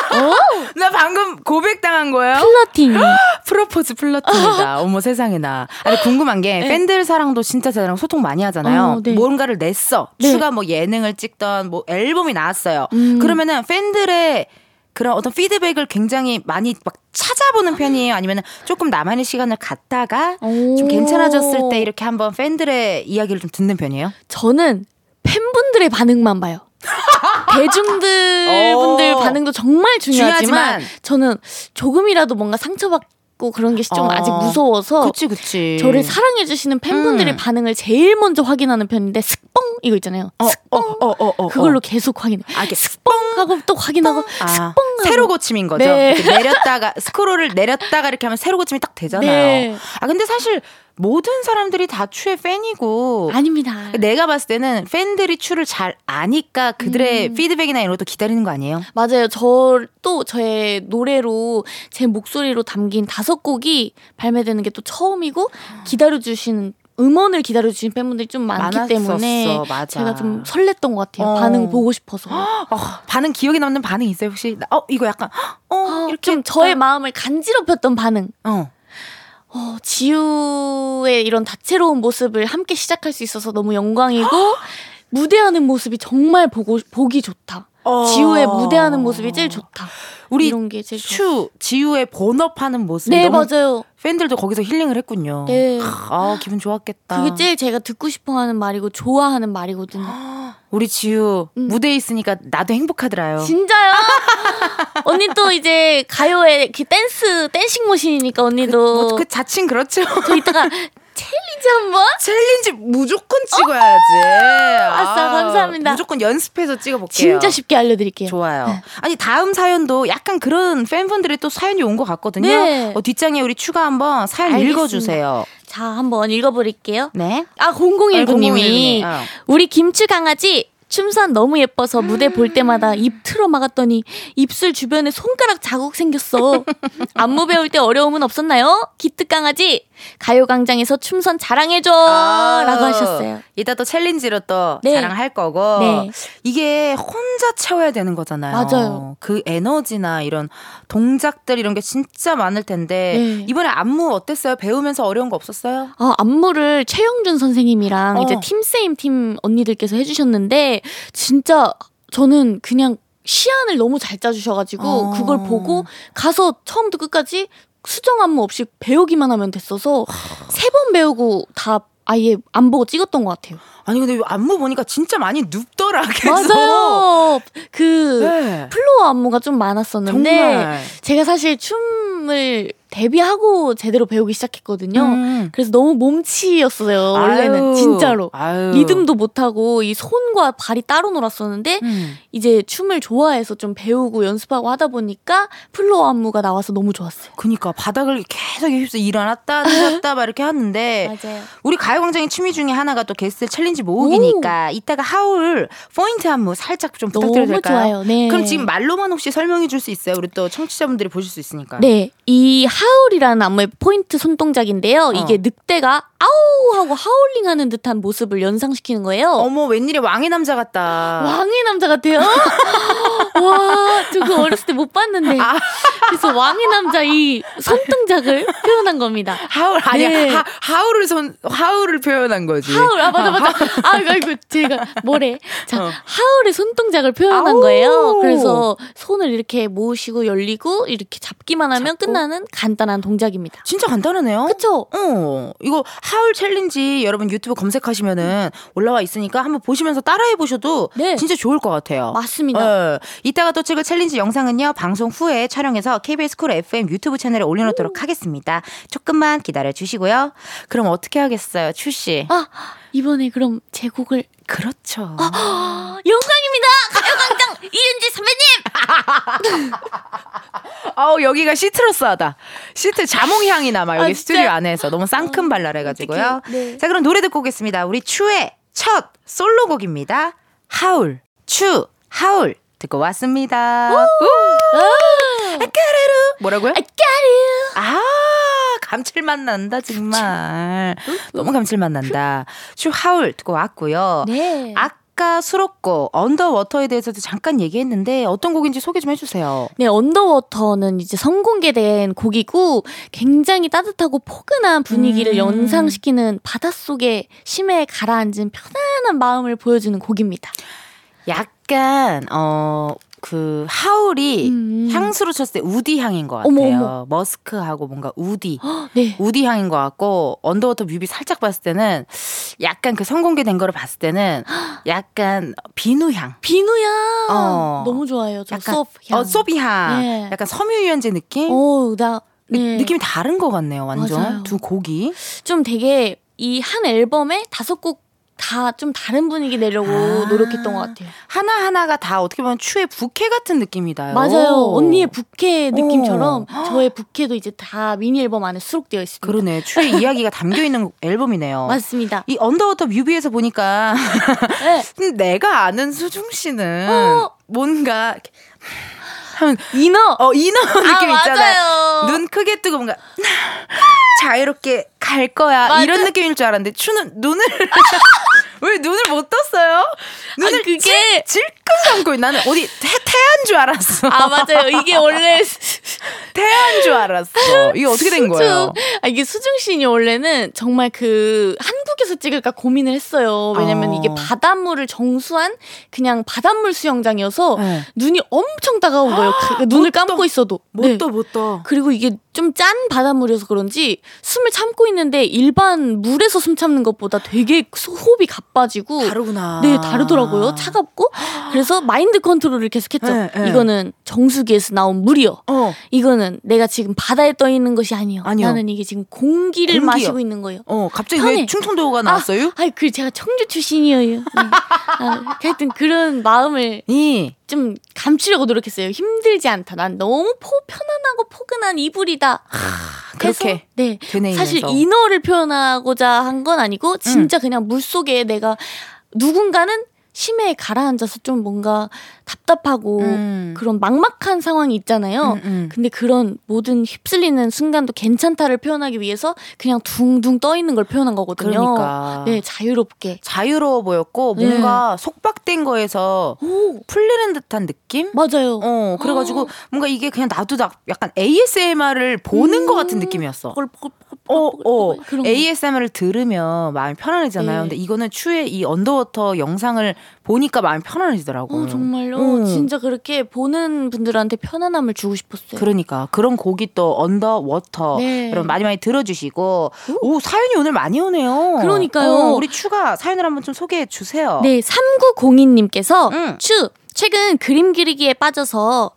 나 방금 고백당한 거예요? 플러팅. 프로포즈 플러팅이다. 어머 세상에 나. 아니 궁금한 게 네. 팬들 사랑도 진짜 저랑 소통 많이 하잖아요. 어, 네. 뭔가를 냈어. 네. 추가 뭐 예능을 찍던 뭐 앨범이 나왔어요. 음. 그러면은 팬들의 그런 어떤 피드백을 굉장히 많이 막 찾아보는 편이에요. 아니면 조금 나만의 시간을 갖다가 좀 괜찮아졌을 때 이렇게 한번 팬들의 이야기를 좀 듣는 편이에요. 저는 팬분들의 반응만 봐요. 대중들 분들 어. 반응도 정말 중요하지만, 중요하지만. 저는 조금이라도 뭔가 상처받고 그런 게 좀 어. 아직 무서워서 그치 그치. 저를 사랑해 주시는 팬분들의 음. 반응을 제일 먼저 확인하는 편인데 슥뻥 이거 있잖아요. 어, 슥뻥 어, 어, 어, 어, 그걸로 어. 계속 확인해. 아, 이게 슥뻥 하고 또 확인하고 아, 슥뻥 새로 고침인 거죠. 네. 내렸다가 스크롤을 내렸다가 이렇게 하면 새로 고침이 딱 되잖아요. 네. 아 근데 사실 모든 사람들이 다 추의 팬이고 아닙니다. 내가 봤을 때는 팬들이 추를 잘 아니까 그들의 음. 피드백이나 이런 것도 기다리는 거 아니에요? 맞아요. 저 또 저의 노래로 제 목소리로 담긴 다섯 곡이 발매되는 게 또 처음이고 기다려 주시는 음원을 기다려 주신 팬분들이 좀 많기 많았었어, 때문에 맞아. 제가 좀 설렜던 것 같아요. 어. 반응 보고 싶어서. 어, 반응 기억에 남는 반응 있어요 혹시? 나- 어 이거 약간 어 어, 이렇게 좀 저의 마음을 간지럽혔던 반응. 어 어, 지우의 이런 다채로운 모습을 함께 시작할 수 있어서 너무 영광이고 무대하는 모습이 정말 보고 보기 좋다. 어. 지우의 무대하는 모습이 제일 좋다. 우리 이런 게 제일. 추 지우의 본업하는 모습 네 맞아요. 팬들도 거기서 힐링을 했군요. 네. 아 기분 좋았겠다. 그게 제일 제가 듣고 싶어하는 말이고 좋아하는 말이거든요. 우리 지우 음. 무대에 있으니까 나도 행복하더라요. 진짜요? 언니 또 이제 가요의 그 댄스 dancing machine이니까 언니도 뭐, 그 자칭 그렇죠. 저 이따가 챌린지 한번 챌린지 무조건 찍어야지. 아싸, 감사합니다. 무조건 연습해서 찍어볼게요. 진짜 쉽게 알려드릴게요. 좋아요. 네. 아니 다음 사연도 약간 그런 팬분들의 또 사연이 온 것 같거든요. 네. 어, 뒷장에 우리 츄가 한번 사연 알겠습니다. 읽어주세요. 자 한번 읽어버릴게요. 네. 아 0019님이 어. 우리 김치 강아지 춤선 너무 예뻐서 무대 볼 때마다 입 틀어 막았더니 입술 주변에 손가락 자국 생겼어. 안무 배울 때 어려움은 없었나요? 기특 강아지 가요광장에서 춤선 자랑해줘 라고 하셨어요. 이따 또 챌린지로 또 네. 자랑할 거고 네. 이게 혼자 채워야 되는 거잖아요. 맞아요. 그 에너지나 이런 동작들 이런 게 진짜 많을 텐데 네. 이번에 안무 어땠어요? 배우면서 어려운 거 없었어요? 아, 안무를 최영준 선생님이랑 어. 이제 팀세임 팀 언니들께서 해주셨는데 진짜 저는 그냥 시안을 너무 잘 짜주셔가지고 어. 그걸 보고 가서 처음부터 끝까지 수정 안무 없이 배우기만 하면 됐어서 세 번 배우고 다 아예 안 보고 찍었던 것 같아요. 아니 근데 안무 보니까 진짜 많이 눕더라. 계속. 맞아요. 그 네. 플로어 안무가 좀 많았었는데 정말. 제가 사실 춤을 데뷔하고 제대로 배우기 시작했거든요. 음. 그래서 너무 몸치였어요. 원래는 아유. 진짜로. 아유. 리듬도 못하고 이 손과 발이 따로 놀았었는데 음. 이제 춤을 좋아해서 좀 배우고 연습하고 하다 보니까 플로어 안무가 나와서 너무 좋았어요. 그니까 바닥을 계속 휩쓸 일어났다 내렸다 막 이렇게 하는데 맞아요. 우리 가요광장의 취미 중에 하나가 또 게스트 챌린지 모으기니까 이따가 Howl 포인트 안무 살짝 좀 부탁드려도 될까요? 좋아요. 네. 그럼 지금 말로만 혹시 설명해 줄 수 있어요? 우리 또 청취자분들이 보실 수 있으니까. 네, 이 Howl이라는 안무의 포인트 손동작인데요. 이게 늑대가 아우 하고 howling하는 듯한 모습을 연상시키는 거예요. 어머 웬일에 왕의 남자 같다. 왕의 남자 같아요. 와, 저 그 어렸을 때 못 봤는데. 아. 그래서 왕의 남자 이 손동작을 표현한 겁니다. Howl 아니야 네. 하, Howl을 손 Howl을 표현한 거지. Howl, 아, 맞아, 맞아. 아, 이거, 이거 제가 뭐래. 자, 어. Howl의 손동작을 표현한 아우. 거예요. 그래서 손을 이렇게 모으시고 열리고 이렇게 잡기만 하면 잡고. 끝나는 간단한 동작입니다. 진짜 간단하네요. 그쵸? 어, 이거 Howl 챌린지 여러분 유튜브 검색하시면은 올라와 있으니까 한번 보시면서 따라해 보셔도 네. 진짜 좋을 것 같아요. 맞습니다. 어, 이따가 또 찍을 챌린지 영상은요 방송 후에 촬영해서 KBS 쿨 FM 유튜브 채널에 올려놓도록 하겠습니다. 조금만 기다려 주시고요. 그럼 어떻게 하겠어요, 추 씨? 아, 이번에 그럼 제 곡을 그렇죠. 영광입니다. 가요광장 이은지 선배님. 아우 여기가 시트러스하다. 시트 자몽 향이 남아 여기 아? 스튜디오 안에서 너무 쌍큼 발랄해가지고요. 어떡해. 네. 자 그럼 노래 듣고 오겠습니다. 우리 추의 첫 솔로곡입니다. 하울 추 하울 듣고 왔습니다. 우! 아까르르 뭐라고요? You. 아 감칠맛 난다 정말 너무 감칠맛 난다. 추 하울 듣고 왔고요. 네. 아까 수록곡 언더워터에 대해서도 잠깐 얘기했는데 어떤 곡인지 소개 좀 해주세요. 네, 언더워터는 이제 선공개된 곡이고 굉장히 따뜻하고 포근한 분위기를 음. 연상시키는 바닷속에 심해에 가라앉은 편안한 마음을 보여주는 곡입니다. 약간 어. 그 Howl이 음. 향수로 쳤을 때 woody 향인 것 같아요. 어머, 어머. 머스크하고 뭔가 woody, 네. woody 향인 것 같고 Underwater 뮤비 살짝 봤을 때는 약간 그 선공개된 거를 봤을 때는 약간 비누 향, 비누 향 어. 너무 좋아해요. 저 약간 향. 어 soapy 향, 네. 약간 섬유유연제 느낌. 오, 나 느- 네. 느낌이 다른 것 같네요, 완전 맞아요. 두 곡이. 좀 되게 이 한 앨범에 다섯 곡 다 좀 다른 분위기 내려고 아. 노력했던 것 같아요. 하나 하나가 다 어떻게 보면 츄의 부캐 같은 느낌이다. 맞아요. 언니의 부캐 느낌처럼 어. 저의 부캐도 이제 다 미니 앨범 안에 수록되어 있습니다. 그러네. 츄의 이야기가 담겨 있는 앨범이네요. 맞습니다. 이 Underwater 뮤비에서 보니까 네. 내가 아는 수중 신은 어. 뭔가 하면 인어. 어 인어 느낌 아, 있잖아요. 맞아요. 눈 크게 뜨고 뭔가 자유롭게 갈 거야 맞아. 이런 느낌일 줄 알았는데 츄는 눈을 왜 눈을 못 떴어요? 눈을 아, 그게- 질, 질끈 감고 있- 나는 어디 태, 태안 줄 알았어. 아 맞아요. 이게 원래 태안 줄 알았어. 이게 어떻게 된 거예요? 아, 이게 수중 씬이 원래는 정말 그 한국에서 찍을까 고민을 했어요. 왜냐면 어. 이게 바닷물을 정수한 그냥 바닷물 수영장이어서 네. 눈이 엄청 따가운 거예요. 그 눈을 못 떠. 감고 있어도. 못 네. 떠, 못 떠. 그리고 이게 좀 짠 바닷물이어서 그런지 숨을 참고 있는데 일반 물에서 숨 참는 것보다 되게 소- 호흡이 가빠지고 다르구나. 네, 다르더라고요. 차갑고. 그래서 마인드 컨트롤을 계속했죠. 네, 네. 이거는 정수기에서 나온 물이요. 어. 이거는 내가 지금 바다에 떠 있는 것이 아니요. 아니요. 나는 이게 지금 공기를 공기요. 마시고 있는 거예요. 어, 갑자기 편해. 왜 충청도가 나왔어요? 아, 그 제가 청주 출신이에요. 네. 아, 하여튼 그런 마음을 이좀 감추려고 노력했어요. 힘들지 않다. 난 너무 포 편안하고 포근한 이불이다. 해서, 그렇게 네. 되뇌이면서. 사실 이너를 표현하고자 한 건 아니고 진짜 그냥 물 속에 내가 누군가는 심해에 가라앉아서 좀 뭔가 답답하고 음. 그런 막막한 상황이 있잖아요. 음, 음. 근데 그런 모든 휩쓸리는 순간도 괜찮다를 표현하기 위해서 그냥 둥둥 떠 있는 걸 표현한 거거든요. 그러니까. 네, 자유롭게. 자유로워 보였고 네. 뭔가 속박된 거에서 오, 풀리는 듯한 느낌? 맞아요. 어, 그래 가지고 뭔가 이게 그냥 놔두다 약간 ASMR을 보는 음. 것 같은 느낌이었어. 뽀글뽀글뽀글 어, 어. 그런 거. ASMR을 들으면 마음이 편안해지잖아요. 네. 근데 이거는 추의 이 언더워터 영상을 보니까 마음이 편안해지더라고. 어, 정말요? 음. 진짜 그렇게 보는 분들한테 편안함을 주고 싶었어요. 그러니까 그런 곡이 또 Underwater 네. 여러분 많이 많이 들어주시고 오 사연이 오늘 많이 오네요. 그러니까요. 어, 우리 추가 사연을 한번 좀 소개해 주세요. 네, 3902님께서 음. 츄 최근 그림 그리기에 빠져서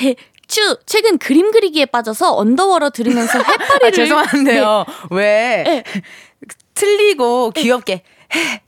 헤, 츄 최근 그림 그리기에 빠져서 Underwater 들으면서 해파리를 아, 죄송한데요. 왜 네. 틀리고 귀엽게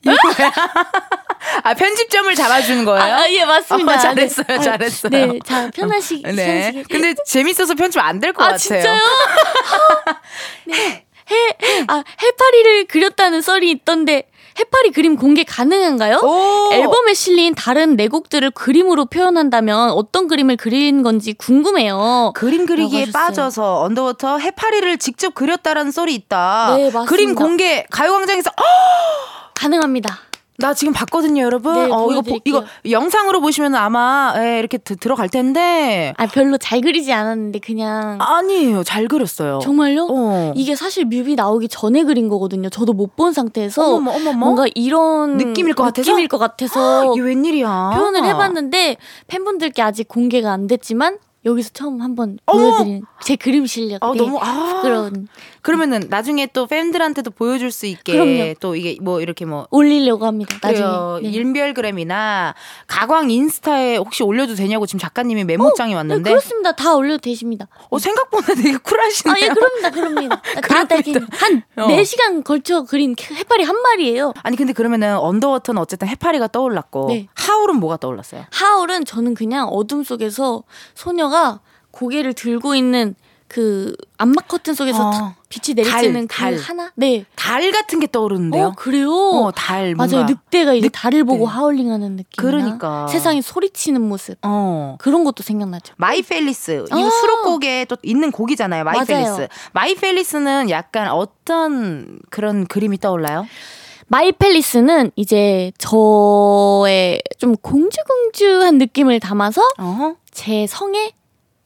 이거야? 아 편집점을 잡아주는 거예요? 아, 아, 예, 맞습니다. 어, 잘했어요, 네. 아, 잘했어요. 네, 자, 편하시, 네. 편하시게. 근데 재밌어서 편집 안 될 것 아, 같아요. 진짜요? 네. 해, 아, 해파리를 그렸다는 썰이 있던데, 해파리 그림 공개 가능한가요? 오! 앨범에 실린 다른 네 곡들을 그림으로 표현한다면 어떤 그림을 그린 건지 궁금해요. 그림 그리기에. 빠져서 Underwater 해파리를 직접 그렸다라는 썰이 있다. 네, 맞습니다. 그림 공개 가요광장에서 어, 가능합니다. 나 지금 봤거든요, 여러분. 네, 어, 이거 보-. 이거 영상으로 보시면 아마 예, 이렇게 드- 들어갈 텐데 아, 별로 잘 그리지 않았는데, 그냥. 아니에요, 잘 그렸어요. 정말요? 어. 이게 사실 뮤비 나오기 전에 그린 거거든요. 저도 못 본 상태에서 어머머, 어머머. 뭔가 이런 느낌일 것 같아서? 느낌일 것 같아서 이게 웬일이야? 표현을 해 봤는데 팬분들께 아직 공개가 안 됐지만 여기서 처음 한번! 보여드린 제 그림 실력. 아, 네. 너무 아. 부끄러운 그러면은 나중에 또 팬들한테도 보여줄 수 있게 그럼요. 또 이게 뭐 이렇게 뭐 올리려고 합니다. 나중에. 네. 인별그램이나 가광 인스타에 혹시 올려도 되냐고 지금 작가님이 메모장이 네, 왔는데 그렇습니다. 다 올려도 되십니다. 어, 생각보다 되게 쿨하시네요. 아, 예, 그럽니다. 그럽니다. 다, 다 그럽니다. 이렇게 한 어. 4시간 걸쳐 그린 해파리 한 마리예요. 아니 근데 그러면은 언더워터는 어쨌든 해파리가 떠올랐고 네. 하울은 뭐가 떠올랐어요? Howl은 저는 그냥 어둠 속에서 소녀가 고개를 들고 있는 그 암막 커튼 속에서 어. 탁 빛이 내리쬐는 달, 그 달. 하나? 네. 달 같은 게 떠오르는데요. 어, 그래요? 어, 달 맞아요. 늑대가 이제 늑대. 달을 보고 하울링하는 느낌. 그러니까. 세상이 소리치는 모습. 어. 그런 것도 생각나죠. My Palace 이거 아. 수록곡에 또 있는 곡이잖아요. My 맞아요. Palace. My Palace는 약간 어떤 그런 그림이 떠올라요? My Palace는 이제 저의 좀 공주공주한 느낌을 담아서 어. 제 성에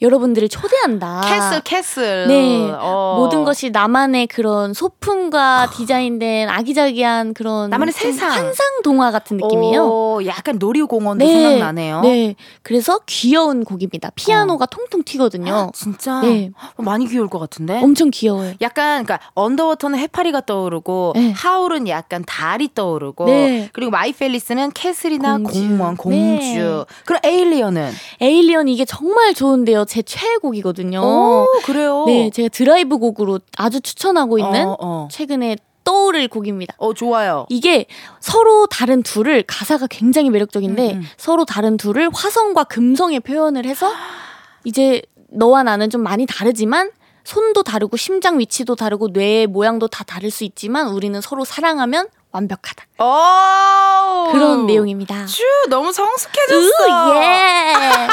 여러분들을 초대한다. castle castle. 네. 어. 모든 것이 나만의 그런 소품과 디자인된 아기자기한 그런 나만의 좀 세상. 환상 동화 같은 느낌이에요. 오, 약간 놀이공원도 생각나네요. 네. 그래서 귀여운 곡입니다. 피아노가 통통 튀거든요. 진짜 네. 어, 많이 귀여울 것 같은데. 엄청 귀여워요. 약간 그러니까 언더워터는 해파리가 떠오르고 네. Howl은 약간 달이 떠오르고 네. 그리고 My Palace는 castle이나 공주. 공무원 공주 네. 그럼 Alien은 Alien 이게 정말 좋은데요. 제 최애곡이거든요. 오 그래요 네, 제가 드라이브 곡으로 아주 추천하고 있는 어, 어. 최근에 떠오를 곡입니다. 어 좋아요 이게 서로 다른 둘을 가사가 굉장히 매력적인데 음, 음. 서로 다른 둘을 화성과 금성에 표현을 해서 이제 너와 나는 좀 많이 다르지만 손도 다르고 심장 위치도 다르고 뇌의 모양도 다 다를 수 있지만 우리는 서로 사랑하면 완벽하다. 오 그런 내용입니다. 츄 너무 성숙해졌어 우 예.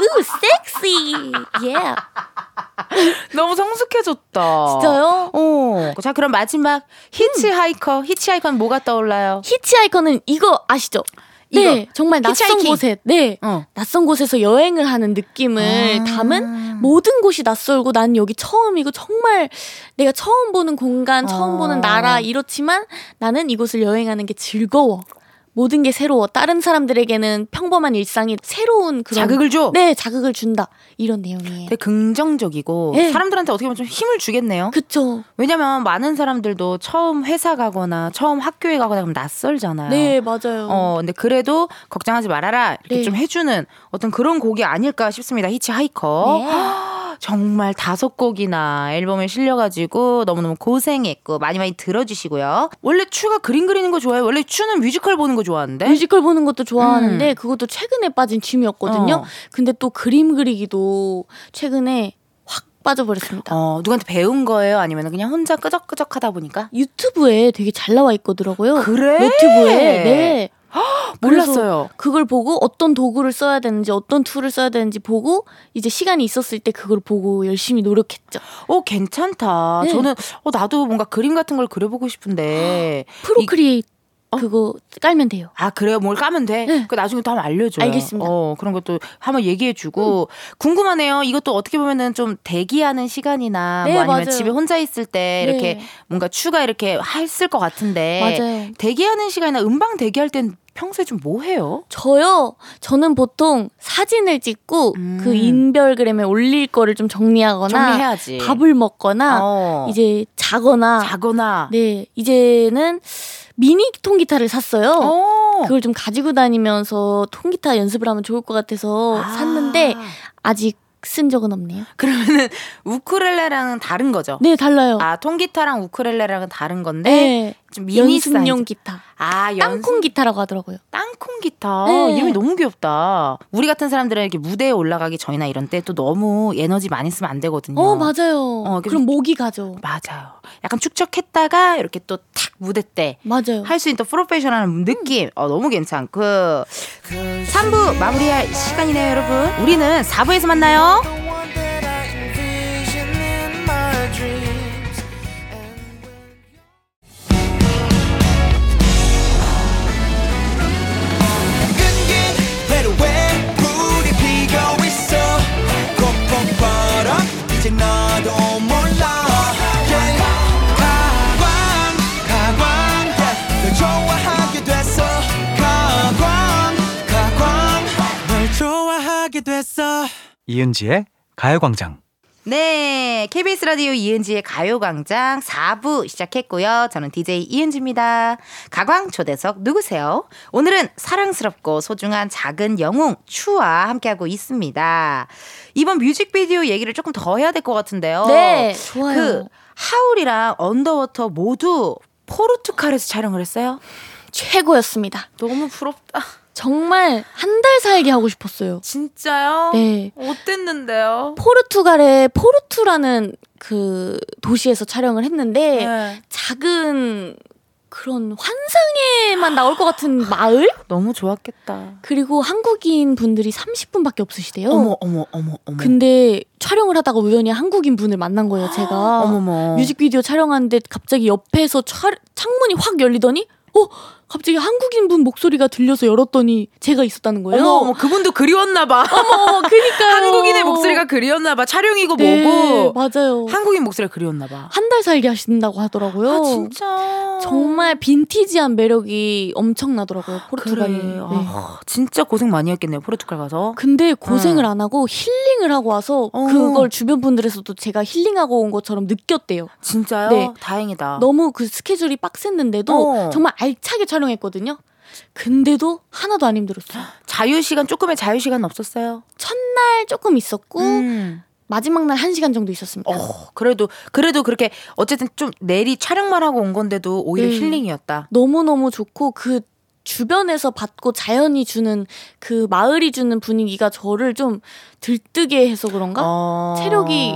우 섹시. 예. 너무 성숙해졌다 진짜요? 어. 자 그럼 마지막 Hitchhiker Hitchhiker는 뭐가 떠올라요 Hitchhiker는 이거 아시죠? 네, 이거. 정말 낯선 히치하이킹. 곳에, 네, 어. 낯선 곳에서 여행을 하는 느낌을 아. 담은 모든 곳이 낯설고 난 여기 처음이고 정말 내가 처음 보는 공간, 처음 어. 보는 나라 이렇지만 나는 이곳을 여행하는 게 즐거워. 모든 게 새로워. 다른 사람들에게는 평범한 일상이 새로운 그런 자극을 줘 네, 자극을 준다. 이런 내용이에요. 되게 긍정적이고 네. 사람들한테 어떻게 보면 좀 힘을 주겠네요. 그쵸. 왜냐면 많은 사람들도 처음 회사 가거나 처음 학교에 가거나 그러면 낯설잖아요. 네, 맞아요. 어, 근데 그래도 걱정하지 말아라. 이렇게 네. 좀 해주는 어떤 그런 곡이 아닐까 싶습니다. Hitchhiker. 네. 정말 다섯 곡이나 앨범에 실려가지고 너무너무 고생했고 많이 많이 들어주시고요. 원래 츄가 그림 그리는 거 좋아해요? 원래 츄는 뮤지컬 보는 거 좋아하는데? 뮤지컬 보는 것도 좋아하는데 음. 그것도 최근에 빠진 취미였거든요. 어. 근데 또 그림 그리기도 최근에 확 빠져버렸습니다. 어, 누구한테 배운 거예요? 아니면 그냥 혼자 끄적끄적 하다 보니까? 유튜브에 되게 잘 나와 있거더라고요. 그래? 유튜브에 네. 몰랐어요. 그걸 보고 어떤 도구를 써야 되는지 어떤 tool을 써야 되는지 보고 이제 시간이 있었을 때 그걸 보고 열심히 노력했죠. 어, 괜찮다. 네. 저는, 어, 나도 뭔가 그림 같은 걸 그려보고 싶은데. Procreate 그거 깔면 돼요. 아 그래요? 뭘 까면 돼? 네. 그 나중에 또 한번 알려줘요. 알겠습니다. 음. 어 그런 것도 한번 얘기해주고 궁금하네요. 이것도 어떻게 보면은 좀 대기하는 시간이나 네, 뭐 아니면 맞아요. 집에 혼자 있을 때 이렇게 네. 뭔가 추가 이렇게 했을 것 같은데 맞아요. 대기하는 시간이나 음방 대기할 땐 평소에 좀 뭐 해요? 저요. 저는 보통 사진을 찍고 음. 그 인별그램에 올릴 거를 좀 정리하거나 정리해야지. 밥을 먹거나 어. 이제 자거나 자거나. 네 이제는 미니 통기타를 샀어요. 어. 그걸 좀 가지고 다니면서 통기타 연습을 하면 좋을 것 같아서 아. 샀는데 아직 쓴 적은 없네요. 그러면은 우쿨렐레랑은 다른 거죠? 네 달라요. 아 통기타랑 우쿨렐레랑은 다른 건데 네좀 미니 연습용 사이즈. 기타, 아 연습 땅콩 기타라고 하더라고요. 땅콩 기타 네. 이름이 너무 귀엽다. 우리 같은 사람들은 이렇게 무대에 올라가기 전이나 이런 때 또 너무 에너지 많이 쓰면 안 되거든요. 어 맞아요. 어, 그럼 목이 가죠. 맞아요. 약간 축적했다가 이렇게 또 탁 무대 때 맞아요. 할 수 있는 또 프로페셔널한 느낌. 어, 너무 괜찮고. 3부 마무리할 시간이네요, 여러분. 우리는 4부에서 만나요. 이은지의 가요광장. 네, KBS 라디오 이은지의 가요광장 4부 시작했고요. 저는 DJ 이은지입니다. 가광 초대석 누구세요? 오늘은 사랑스럽고 소중한 작은 영웅 츄와 함께하고 있습니다. 이번 뮤직비디오 얘기를 조금 더 해야 될 것 같은데요. 네, 좋아요. 그 Howl이랑 Underwater 모두 포르투갈에서 촬영을 했어요. 최고였습니다. 너무 부럽다. 정말 한 달 살기 하고 싶었어요. 진짜요? 네. 어땠는데요? 포르투갈의 포르투라는 그 도시에서 촬영을 했는데 네. 작은 그런 환상에만 나올 것 같은 마을? 너무 좋았겠다. 그리고 한국인 분들이 30분밖에 없으시대요. 어머 어머 어머 어머. 근데 촬영을 하다가 우연히 한국인 분을 만난 거예요, 제가. 어머머. 뮤직비디오 촬영하는데 갑자기 옆에서 차- 창문이 확 열리더니 어 갑자기 한국인 분 목소리가 들려서 열었더니 제가 있었다는 거예요. 어머, 어머, 그분도 그리웠나 봐. 어머, 그니까 한국인의 목소리가 그리웠나 봐. 촬영이고 네, 뭐고. 맞아요. 한국인 목소리가 그리웠나 봐. 한 달 살기 하신다고 하더라고요. 아, 진짜. 정말 빈티지한 매력이 엄청나더라고요, 포르투갈이. 그래. 네. 아, 진짜 고생 많이 했겠네요. 포르투갈 가서. 근데 고생을 안 하고 힐링을 하고 와서 어. 그걸 주변 분들에서도 제가 힐링하고 온 것처럼 느꼈대요. 진짜요? 네. 다행이다. 너무 그 스케줄이 빡셌는데도 어. 정말 알차게 촬영 했거든요. 근데도 하나도 안 힘들었어요. 자유 시간 조금의 자유 시간 없었어요. 첫날 조금 있었고 음. 마지막 날한 시간 정도 있었습니다. 어, 그래도 그래도 그렇게 어쨌든 좀 내리 촬영만 하고 온 건데도 오히려 네. 힐링이었다. 너무 너무 좋고 그 주변에서 받고 자연이 주는 그 마을이 주는 분위기가 저를 좀 들뜨게 해서 그런가 어. 체력이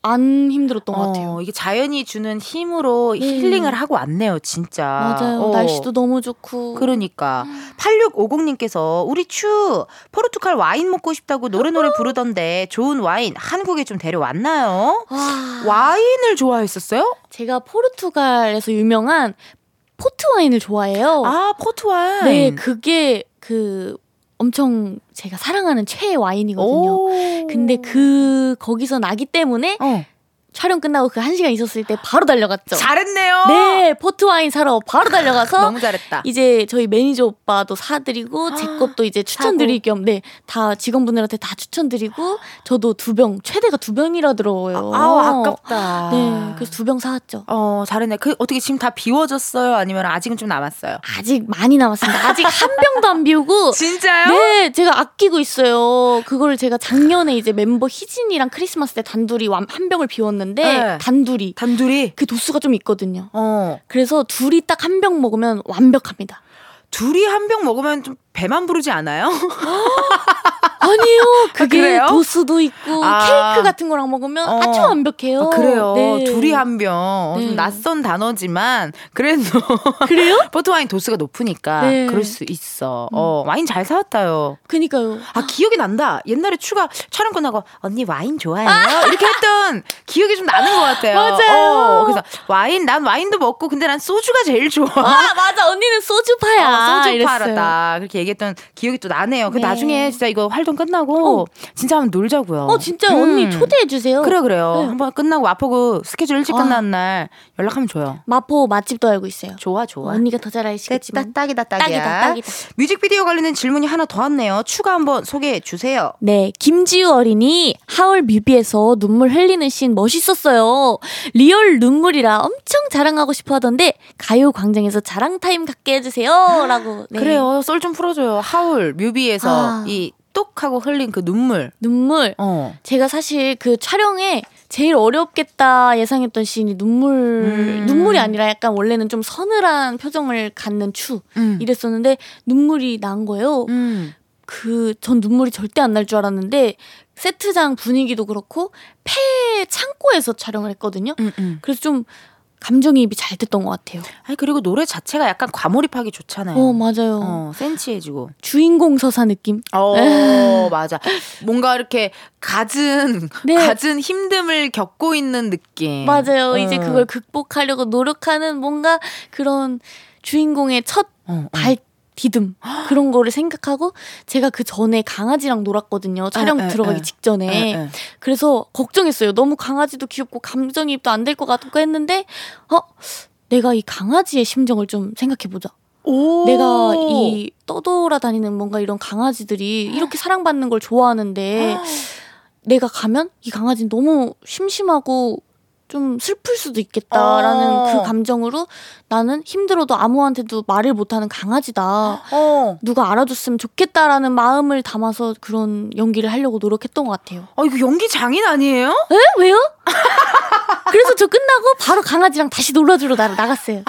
안 힘들었던 것 어, 같아요. 이게 자연이 주는 힘으로 네. 힐링을 하고 왔네요, 진짜. 맞아요. 어. 날씨도 너무 좋고. 그러니까 8650님께서 우리 츄 포르투갈 와인 먹고 싶다고 노래 노래 부르던데 좋은 와인 한국에 좀 데려왔나요? 와, 와인을 좋아했었어요? 제가 포르투갈에서 유명한 포트 와인을 좋아해요. 아 포트 와인. 네, 그게 그 엄청 제가 사랑하는 최애 와인이거든요. 오. 근데 그 거기서 나기 때문에 어. 촬영 끝나고 그 한 시간 있었을 때 바로 달려갔죠. 잘했네요. 네, 포트 와인 사러 바로 달려가서 너무 잘했다. 이제 저희 매니저 오빠도 사드리고 제 아, 것도 이제 추천드릴 겸 네 다 직원분들한테 다 추천드리고 저도 두 병 최대가 두 병이라더라고요. 아우 아깝다. 네, 그래서 두 병 사왔죠. 어 잘했네. 그 어떻게 지금 다 비워졌어요? 아니면 아직은 좀 남았어요? 아직 많이 남았습니다. 아직 한 병도 안 비우고. 진짜요? 네, 제가 아끼고 있어요. 그걸 제가 작년에 이제 멤버 희진이랑 크리스마스 때 단둘이 완- 한 병을 비웠는데 네. 단둘이 단둘이. 그 도수가 좀 있거든요. 어 그래서 둘이 딱 한 병 먹으면 완벽합니다. 둘이 한 병 먹으면 좀 배만 부르지 않아요? 아니요. 그게 그래요? 도수도 있고 아. 케이크 같은 거랑 먹으면 어. 아주 완벽해요. 아, 그래요. 네. 둘이 한 병. 좀 네. 낯선 단어지만 그래도 그래요? 포토와인 도수가 높으니까 네. 그럴 수 있어. 어, 와인 잘 사왔다요. 그니까요. 아 기억이 난다. 옛날에 추가 촬영 끝나고 언니 와인 좋아해요? 이렇게 했던 기억이 좀 나는 것 같아요. 맞아요. 어, 그래서 와인 난 와인도 먹고 근데 난 소주가 제일 좋아. 아 맞아 언니는 소주파야. 어, 소주 이랬어요. 팔았다. 그렇게 얘기했던 기억이 또 나네요. 그 네. 나중에 진짜 이거 활동 끝나고 진짜 한번 놀자고요. 어 진짜 음. 언니 초대해 주세요. 그래 그래요. 네. 한번 끝나고 아프고 스케줄 일찍 아. 끝나는 날 연락하면 줘요. 마포 맛집도 알고 있어요. 좋아 좋아. 언니가 더잘 알시겠지만. 됐다, 딱이다 딱이야. 딱이다 딱이다. 뮤직비디오 관련된 질문이 하나 더 왔네요. 추가 한번 소개해 주세요. 네, 김지우 어린이 하울 뮤비에서 눈물 흘리는 씬 멋있었어요. real 눈물이라 엄청 자랑하고 싶어 하던데 가요 광장에서 자랑 타임 갖게 해주세요라고. 네. 그래요. 썰 좀 풀어줘요. Howl 뮤비에서 아. 이 똑하고 흘린 그 눈물. 눈물. 어. 제가 사실 그 촬영에 제일 어렵겠다 예상했던 씬이 눈물 음. 눈물이 아니라 약간 원래는 좀 서늘한 표정을 갖는 츄 음. 이랬었는데 눈물이 난 거예요. 음. 그전 눈물이 절대 안 날 줄 알았는데 세트장 분위기도 그렇고 폐 창고에서 촬영을 했거든요. 음, 음. 그래서 좀 감정이입이 잘 됐던 것 같아요. 아니 그리고 노래 자체가 약간 과몰입하기 좋잖아요. 어 맞아요. 어, 센치해지고. 주인공 서사 느낌. 어, 맞아. 뭔가 이렇게 갖은 네. 갖은 힘듦을 겪고 있는 느낌. 맞아요. 어. 이제 그걸 극복하려고 노력하는 뭔가 그런 주인공의 첫 어, 어. 발 디듬 그런 거를 생각하고 제가 그 전에 강아지랑 놀았거든요. 촬영 에, 에, 들어가기 에. 직전에. 에, 에. 그래서 걱정했어요. 너무 강아지도 귀엽고 감정이입도 안 될 것 같고 했는데 어 내가 이 강아지의 심정을 좀 생각해 보자. 오. 내가 이 떠돌아다니는 뭔가 이런 강아지들이 이렇게 사랑받는 걸 좋아하는데 내가 가면 이 강아지는 너무 심심하고 좀 슬플 수도 있겠다라는 어. 그 감정으로 나는 힘들어도 아무한테도 말을 못하는 강아지다. 어. 누가 알아줬으면 좋겠다라는 마음을 담아서 그런 연기를 하려고 노력했던 것 같아요. 어, 이거 연기 장인 아니에요? 에? 왜요? 그래서 저 끝나고 바로 강아지랑 다시 놀러주러 나, 나갔어요.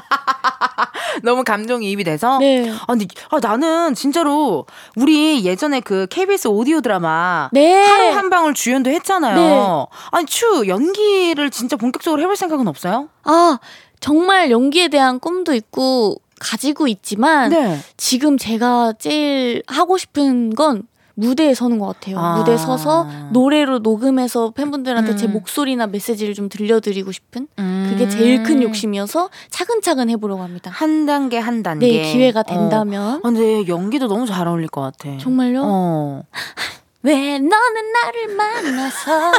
너무 감정이입이 돼서. 네. 아, 근데 아, 나는 진짜로 우리 예전에 그 KBS 오디오 드라마 네. 하루 한 방울 주연도 했잖아요. 네. 아니 추 연기를 진짜 본격적으로 해볼 생각은 없어요? 아, 정말 연기에 대한 꿈도 있고 가지고 있지만 네. 지금 제가 제일 하고 싶은 건 무대에 서는 것 같아요. 아. 무대에 서서 노래로 녹음해서 팬분들한테 제 음. 목소리나 메시지를 좀 들려드리고 싶은 그게 제일 큰 욕심이어서 차근차근 해보려고 합니다. 한 단계 한 단계. 네, 기회가 어. 된다면. 아, 근데 연기도 너무 잘 어울릴 것 같아. 정말요? 어. 왜 너는 나를 만나서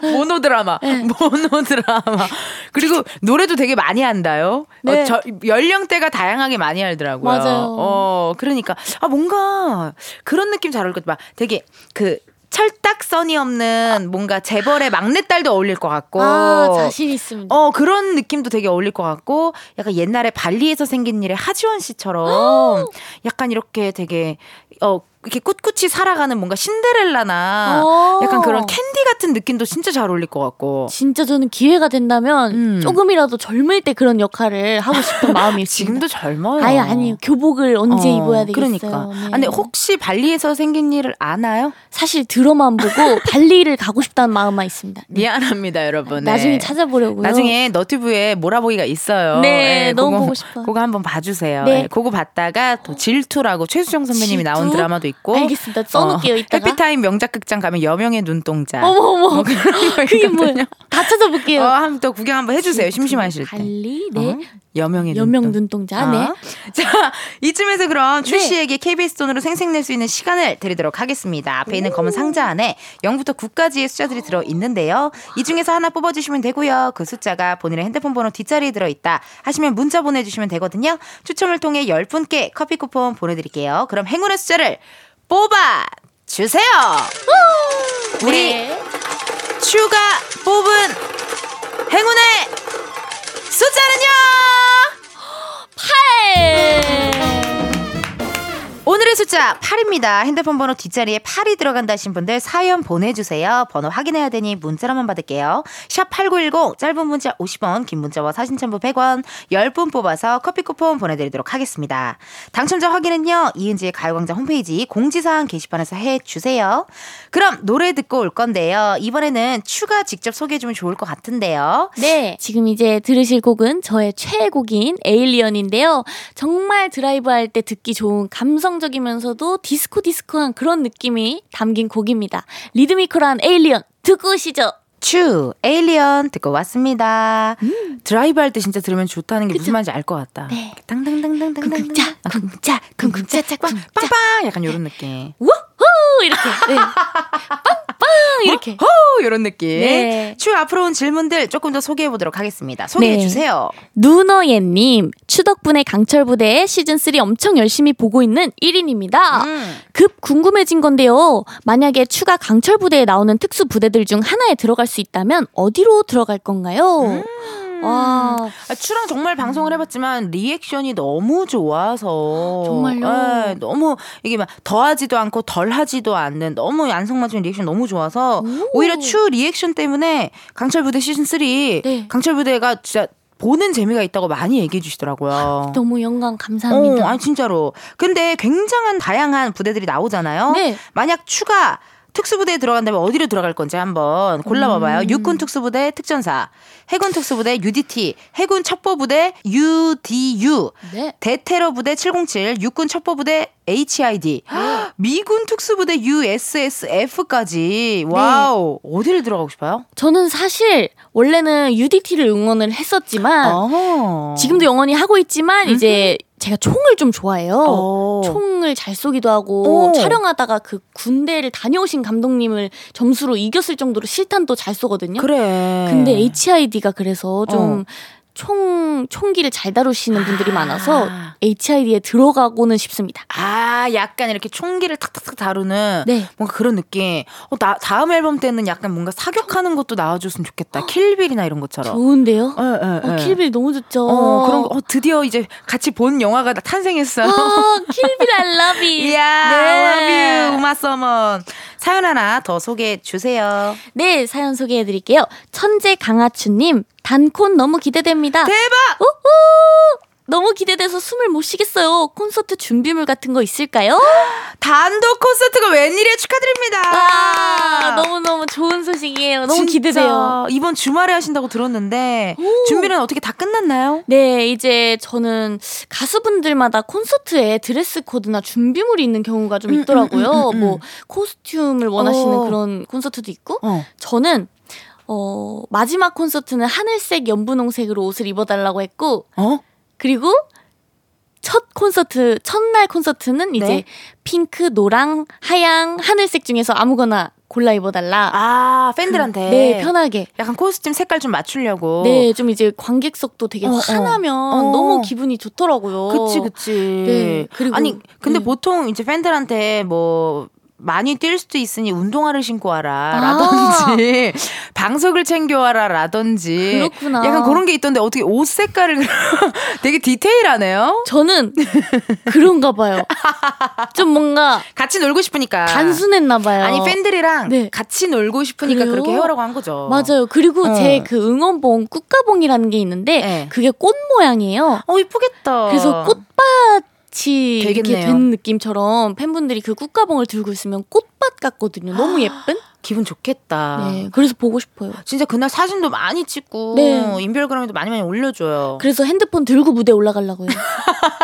모노드라마, 네. 모노드라마. 그리고 노래도 되게 많이 한다요. 네. 어, 저, 연령대가 다양하게 많이 하더라고요. 맞아요. 어, 그러니까 아 뭔가 그런 느낌 잘 어울릴 것 같아. 되게 그 철딱선이 없는 뭔가 재벌의 막내딸도 어울릴 것 같고. 아 자신 있습니다. 어, 그런 느낌도 되게 어울릴 것 같고, 약간 옛날에 발리에서 생긴 일의 하지원 씨처럼 약간 이렇게 되게, 어, 이렇게 꿋꿋이 살아가는 뭔가 신데렐라나 어. 약간 그런 캔디 같은 느낌도 진짜 잘 어울릴 것 같고. 진짜 저는 기회가 된다면 음. 조금이라도 젊을 때 그런 역할을 하고 싶은 마음이. 지금도 젊어요. 아예 아니요 교복을 언제 어, 입어야 되겠어요. 그러니까. 네. 아, 근데 혹시 발리에서 생긴 일을 아나요? 사실 들어만 보고 발리를 가고 싶다는 마음만 있습니다. 네. 미안합니다, 여러분. 네. 나중에 찾아보려고요. 나중에 너튜브에 몰아보기가 있어요. 네, 너무 그거- 보고 싶어요. 그거 한번 봐주세요. 네. 네, 그거 봤다가 또 질투라고 최수정 선배님이 질투? 나온 드라마도 있고. 알겠습니다. 써놓을게요, 이따가. 해피타임 명작극장 가면 여명의 눈동자. 어머 어머 뭐 그런 거 그게 있거든요. 뭐예요? 다 찾아볼게요. 어, 한번 또 구경 한번 해주세요. 심심하실 때. 발리 네 어? 여명의 여명 눈동- 눈동자 어? 네. 자, 이쯤에서 그럼 네. 출시에게 KBS 돈으로 생생낼 수 있는 시간을 드리도록 하겠습니다. 앞에 있는 검은 상자 안에 0부터 9까지의 숫자들이 들어 있는데요. 이 중에서 하나 뽑아 주시면 되고요. 그 숫자가 본인의 핸드폰 번호 뒷자리에 들어 있다 하시면 문자 보내 주시면 되거든요. 추첨을 통해 10분께 커피 쿠폰 보내 드릴게요. 그럼 행운의 숫자를 뽑아 주세요. 우리 네. 추가 뽑은 행운의 숫자는요. 팔. 오늘의 숫자 8입니다. 핸드폰 번호 뒷자리에 8이 들어간다 하신 분들 사연 보내주세요. 번호 확인해야 되니 문자로만 받을게요. 샵 8910 짧은 문자 50원 긴 문자와 사진 첨부 100원 10분 뽑아서 커피 쿠폰 보내드리도록 하겠습니다. 당첨자 확인은요. 이은지의 가요광장 홈페이지 공지사항 게시판에서 해주세요. 그럼 노래 듣고 올 건데요. 이번에는 츄가 직접 소개해주면 좋을 것 같은데요. 네, 지금 이제 들으실 곡은 저의 최애곡인 Aliens인데요. 정말 드라이브 할 때 듣기 좋은 감성 적이면서도 디스코 디스코한 그런 느낌이 담긴 곡입니다. 리드미컬한 Aliens 듣고 오시죠. 츄 Aliens 듣고 왔습니다. 드라이브 할 때 진짜 들으면 좋다는 게 무슨 말인지 알 것 같다. 네. 땅땅땅땅땅땅. 쿵쿵짜, 쿵쿵짜, 쿵쿵짜짜, 쿵짜. 빵빵 약간 이런 느낌. 우후! 이렇게. 네. 빵빵! 이렇게. 호 이런 느낌. 네. 추 앞으로 온 질문들 조금 더 소개해 보도록 하겠습니다. 소개해 네. 주세요. 누너예님, 추덕분에 강철 부대 시즌 3 엄청 열심히 보고 있는 1인입니다. 음. 급 궁금해진 건데요. 만약에 추가 강철 부대에 나오는 특수 부대들 중 하나에 들어갈 수 있다면 어디로 들어갈 건가요? 와, 아, 츄랑 정말 방송을 해봤지만 리액션이 너무 좋아서 정말요? 예, 너무 이게 막 더하지도 않고 덜하지도 않는 너무 안성맞은 리액션 너무 좋아서 오히려 츄 리액션 때문에 강철 부대 시즌 3 네. 강철 부대가 진짜 보는 재미가 있다고 많이 얘기해 주시더라고요. 너무 영광 감사합니다. 어, 아니 진짜로. 근데 굉장한 다양한 부대들이 나오잖아요. 네. 만약 츄가 특수부대에 들어간다면 어디로 들어갈 건지 한번 골라봐봐요. 음. 육군 특수부대 특전사, 해군 특수부대 UDT, 해군 첩보부대 UDU, 네. 대테러 부대 707, 육군 첩보부대 HID, 미군 특수부대 USSF까지. 와우. 어디를 들어가고 싶어요? 저는 사실 원래는 UDT를 응원을 했었지만 어. 지금도 영원히 하고 있지만 이제 제가 총을 좀 좋아해요. 어. 총을 잘 쏘기도 하고 오. 촬영하다가 그 군대를 다녀오신 감독님을 점수로 이겼을 정도로 실탄도 잘 쏘거든요. 그래. 근데 HID가 그래서 좀 어. 총, 총기를 잘 다루시는 분들이 아. 많아서 HID에 들어가고는 싶습니다. 아, 약간 이렇게 총기를 탁탁탁 다루는 네. 뭔가 그런 느낌. 어, 나, 다음 앨범 때는 약간 뭔가 사격하는 것도 나와줬으면 좋겠다. 킬빌이나 이런 것처럼. 좋은데요? 예, 예, 어, 예. 킬빌 너무 좋죠. 어, 그런 거, 어, 드디어 이제 같이 본 영화가 다 탄생했어요. 아, 킬빌 I love it. 이야, 네. love you, 우마 서먼. 사연 하나 더 소개해 주세요. 네, 사연 소개해 드릴게요. 천재 강아추님, 단콘 너무 기대됩니다. 대박! 우후! 너무 기대돼서 숨을 못 쉬겠어요. 콘서트 준비물 같은 거 있을까요? 단독 콘서트가 웬일이에요? 축하드립니다. 아, 너무너무 좋은 소식이에요. 너무 진짜 기대돼요. 이번 주말에 하신다고 들었는데 준비는 어떻게 다 끝났나요? 네, 이제 저는 가수분들마다 콘서트에 드레스 코드나 준비물이 있는 경우가 좀 있더라고요. 음, 음, 음, 음. 뭐 코스튬을 원하시는 어. 그런 콘서트도 있고 어. 저는 어, 마지막 콘서트는 하늘색 연분홍색으로 옷을 입어달라고 했고 어? 그리고 첫 콘서트 첫날 콘서트는 이제 네. 핑크, 노랑, 하양, 하늘색 중에서 아무거나 골라 입어달라. 아, 팬들한테. 네, 편하게. 약간 코스튬 색깔 좀 맞추려고. 네, 좀 이제 관객석도 되게 어, 어. 환하면 어. 너무 기분이 좋더라고요. 그치, 그치. 네, 그리고- 아니, 근데 네. 보통 이제 팬들한테 뭐, 많이 뛸 수도 있으니 운동화를 신고 와라. 아. 라든지, 방석을 챙겨와라. 라든지. 그렇구나. 약간 그런 게 있던데 어떻게 옷 색깔을 되게 디테일하네요? 저는 그런가 봐요. 좀 뭔가 같이 놀고 싶으니까. 단순했나 봐요. 아니, 팬들이랑 네. 같이 놀고 싶으니까 그래요? 그렇게 해오라고 한 거죠. 맞아요. 그리고 어. 제그 응원봉 꾹가봉이라는 게 있는데 네. 그게 꽃 모양이에요. 어, 이쁘겠다. 그래서 꽃밭 이 이렇게 되겠네요. 된 느낌처럼 팬분들이 그 꾹가봉을 들고 있으면 꽃밭 같거든요. 너무 예쁜? 기분 좋겠다. 네. 그래서 보고 싶어요. 진짜 그날 사진도 많이 찍고 네. 인별그램에도 많이 많이 올려줘요. 그래서 핸드폰 들고 무대 올라가려고요.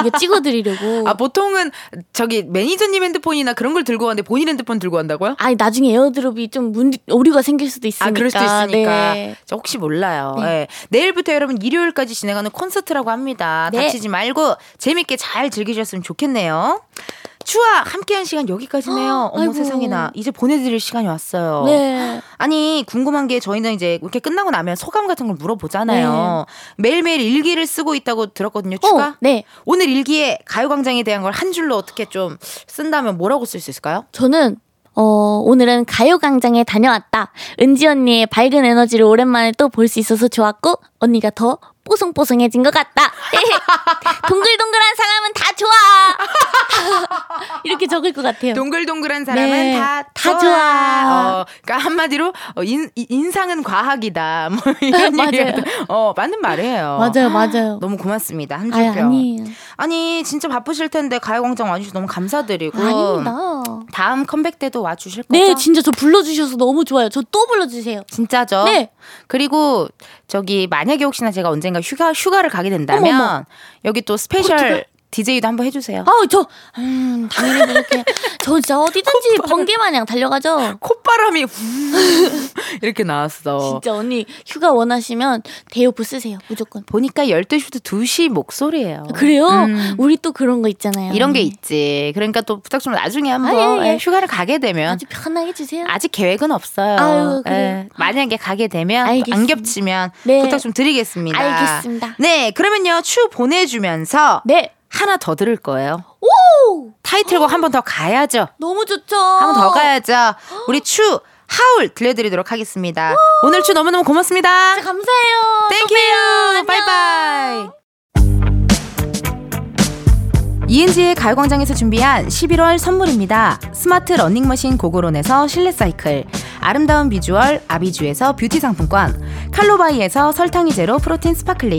이게 찍어드리려고. 아 보통은 저기 매니저님 핸드폰이나 그런 걸 들고 왔는데 본인 핸드폰 들고 간다고요? 아니 나중에 에어드롭이 좀 문, 오류가 생길 수도 있으니까. 아 그럴 수도 있으니까 네. 저 혹시 몰라요. 네. 예. 내일부터 여러분 일요일까지 진행하는 콘서트라고 합니다. 네. 다치지 말고 재밌게 잘 즐기셨으면 좋겠네요. 추와 함께한 시간 여기까지네요. 어머 아이고. 세상에나 이제 보내드릴 시간이 왔어요. 네. 아니 궁금한 게 저희는 이제 이렇게 끝나고 나면 소감 같은 걸 물어보잖아요. 매일매일 일기를 쓰고 있다고 들었거든요. 추가. 어, 네. 오늘 일기에 가요광장에 대한 걸 한 줄로 어떻게 좀 쓴다면 뭐라고 쓸 수 있을까요? 저는 어, 오늘은 가요광장에 다녀왔다. 은지 언니의 밝은 에너지를 오랜만에 또 볼 수 있어서 좋았고, 언니가 더 뽀송뽀송해진 것 같다. 동글동글한 사람은 다 좋아. 이렇게 적을 것 같아요. 동글동글한 사람은 네, 다, 다 좋아. 어, 그러니까 한마디로 어, 인, 이- 인상은 과학이다. 뭐 이런. 얘기가 어, 맞는 말이에요. 맞아요, 맞아요. 너무 고맙습니다. 한 아유, 줄평. 아니에요. 아니 진짜 바쁘실 텐데 가요광장 와주셔서 너무 감사드리고 아닙니다. 다음 컴백 때도 와주실 거죠? 네, 진짜 저 불러주셔서 너무 좋아요. 저 또 불러주세요. 진짜죠? 네. 그리고 저기 만약에 혹시나 제가 언젠가 휴가 휴가를 가게 된다면 어머, 어머. 여기 또 special? DJ도 한번 해주세요. 아우, 저, 음, 당연히 그렇게. 저 진짜 어디든지 번개 마냥 달려가죠. 콧바람이 이렇게 나왔어. 진짜 언니 휴가 원하시면 대요프 쓰세요. 무조건. 보니까 12시부터 2시 목소리예요. 그래요? 음. 우리 또 그런 거 있잖아요. 이런 게 있지. 그러니까 또 부탁 좀 나중에 한번 아, 예, 예. 예, 휴가를 가게 되면 아주 편하게 주세요. 아직 계획은 없어요. 아유, 그래요. 예, 만약에 가게 되면. 안 겹치면 네. 부탁 좀 드리겠습니다. 알겠습니다. 네, 그러면요 츄 보내주면서 네. 하나 더 들을 거예요. 오! 타이틀곡 한 번 더 가야죠. 너무 좋죠. 한 번 더 가야죠. 우리 츄 Howl 들려드리도록 하겠습니다. 오늘 츄 너무너무 고맙습니다. 감사해요. Thank you. 바이바이. 이은지의 가요광장에서 준비한 11월 선물입니다. 스마트 러닝머신 고고론에서 실내 사이클, 아름다운 비주얼 아비주에서 뷰티 상품권, 칼로바이에서 설탕이 제로 protein sparkling,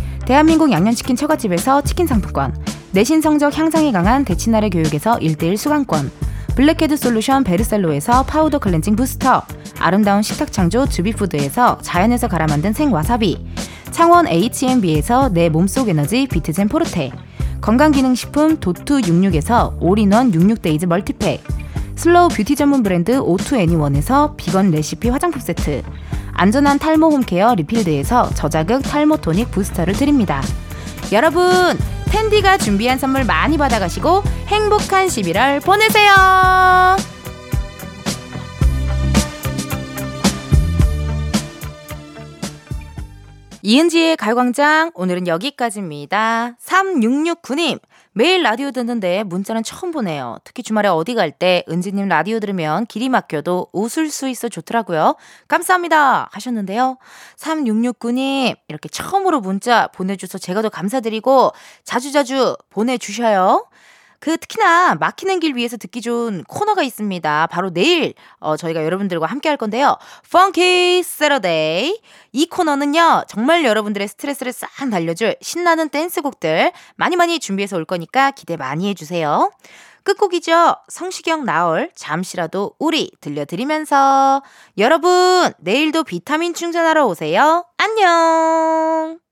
대한민국 양념치킨 처갓집에서 치킨 상품권, 내신 성적 향상에 강한 대치나래 교육에서 1대1 수강권, blackhead solution 베르셀로에서 powder cleansing booster, 아름다운 식탁 창조 주비푸드에서 자연에서 갈아 만든 생와사비, 창원 H&B에서 내 몸속 에너지 비트젠 포르테, 건강기능식품 도투 66에서 all-in-one 66 days multi pack, slow beauty 전문 브랜드 오투 애니원에서 vegan recipe 화장품 세트, 안전한 탈모 home care 리필드에서 저자극 탈모 tonic booster를 드립니다. 여러분, 텐디가 준비한 선물 많이 받아가시고 행복한 11월 보내세요. 이은지의 가요광장 오늘은 여기까지입니다. 3669님 매일 라디오 듣는데 문자는 처음 보내요. 특히 주말에 어디 갈 때 은지님 라디오 들으면 길이 막혀도 웃을 수 있어 좋더라고요. 감사합니다 하셨는데요. 3669님 이렇게 처음으로 문자 보내주셔서 제가 더 감사드리고 자주자주 보내주셔요. 그 특히나 막히는 길 위에서 듣기 좋은 코너가 있습니다. 바로 내일 어, 저희가 여러분들과 함께 할 건데요. Funky Saturday. 이 코너는요. 정말 여러분들의 스트레스를 싹 날려줄 신나는 댄스곡들 많이 많이 준비해서 올 거니까 기대 많이 해주세요. 끝곡이죠. 성시경 나얼 잠시라도 우리 들려드리면서 여러분 내일도 비타민 충전하러 오세요. 안녕.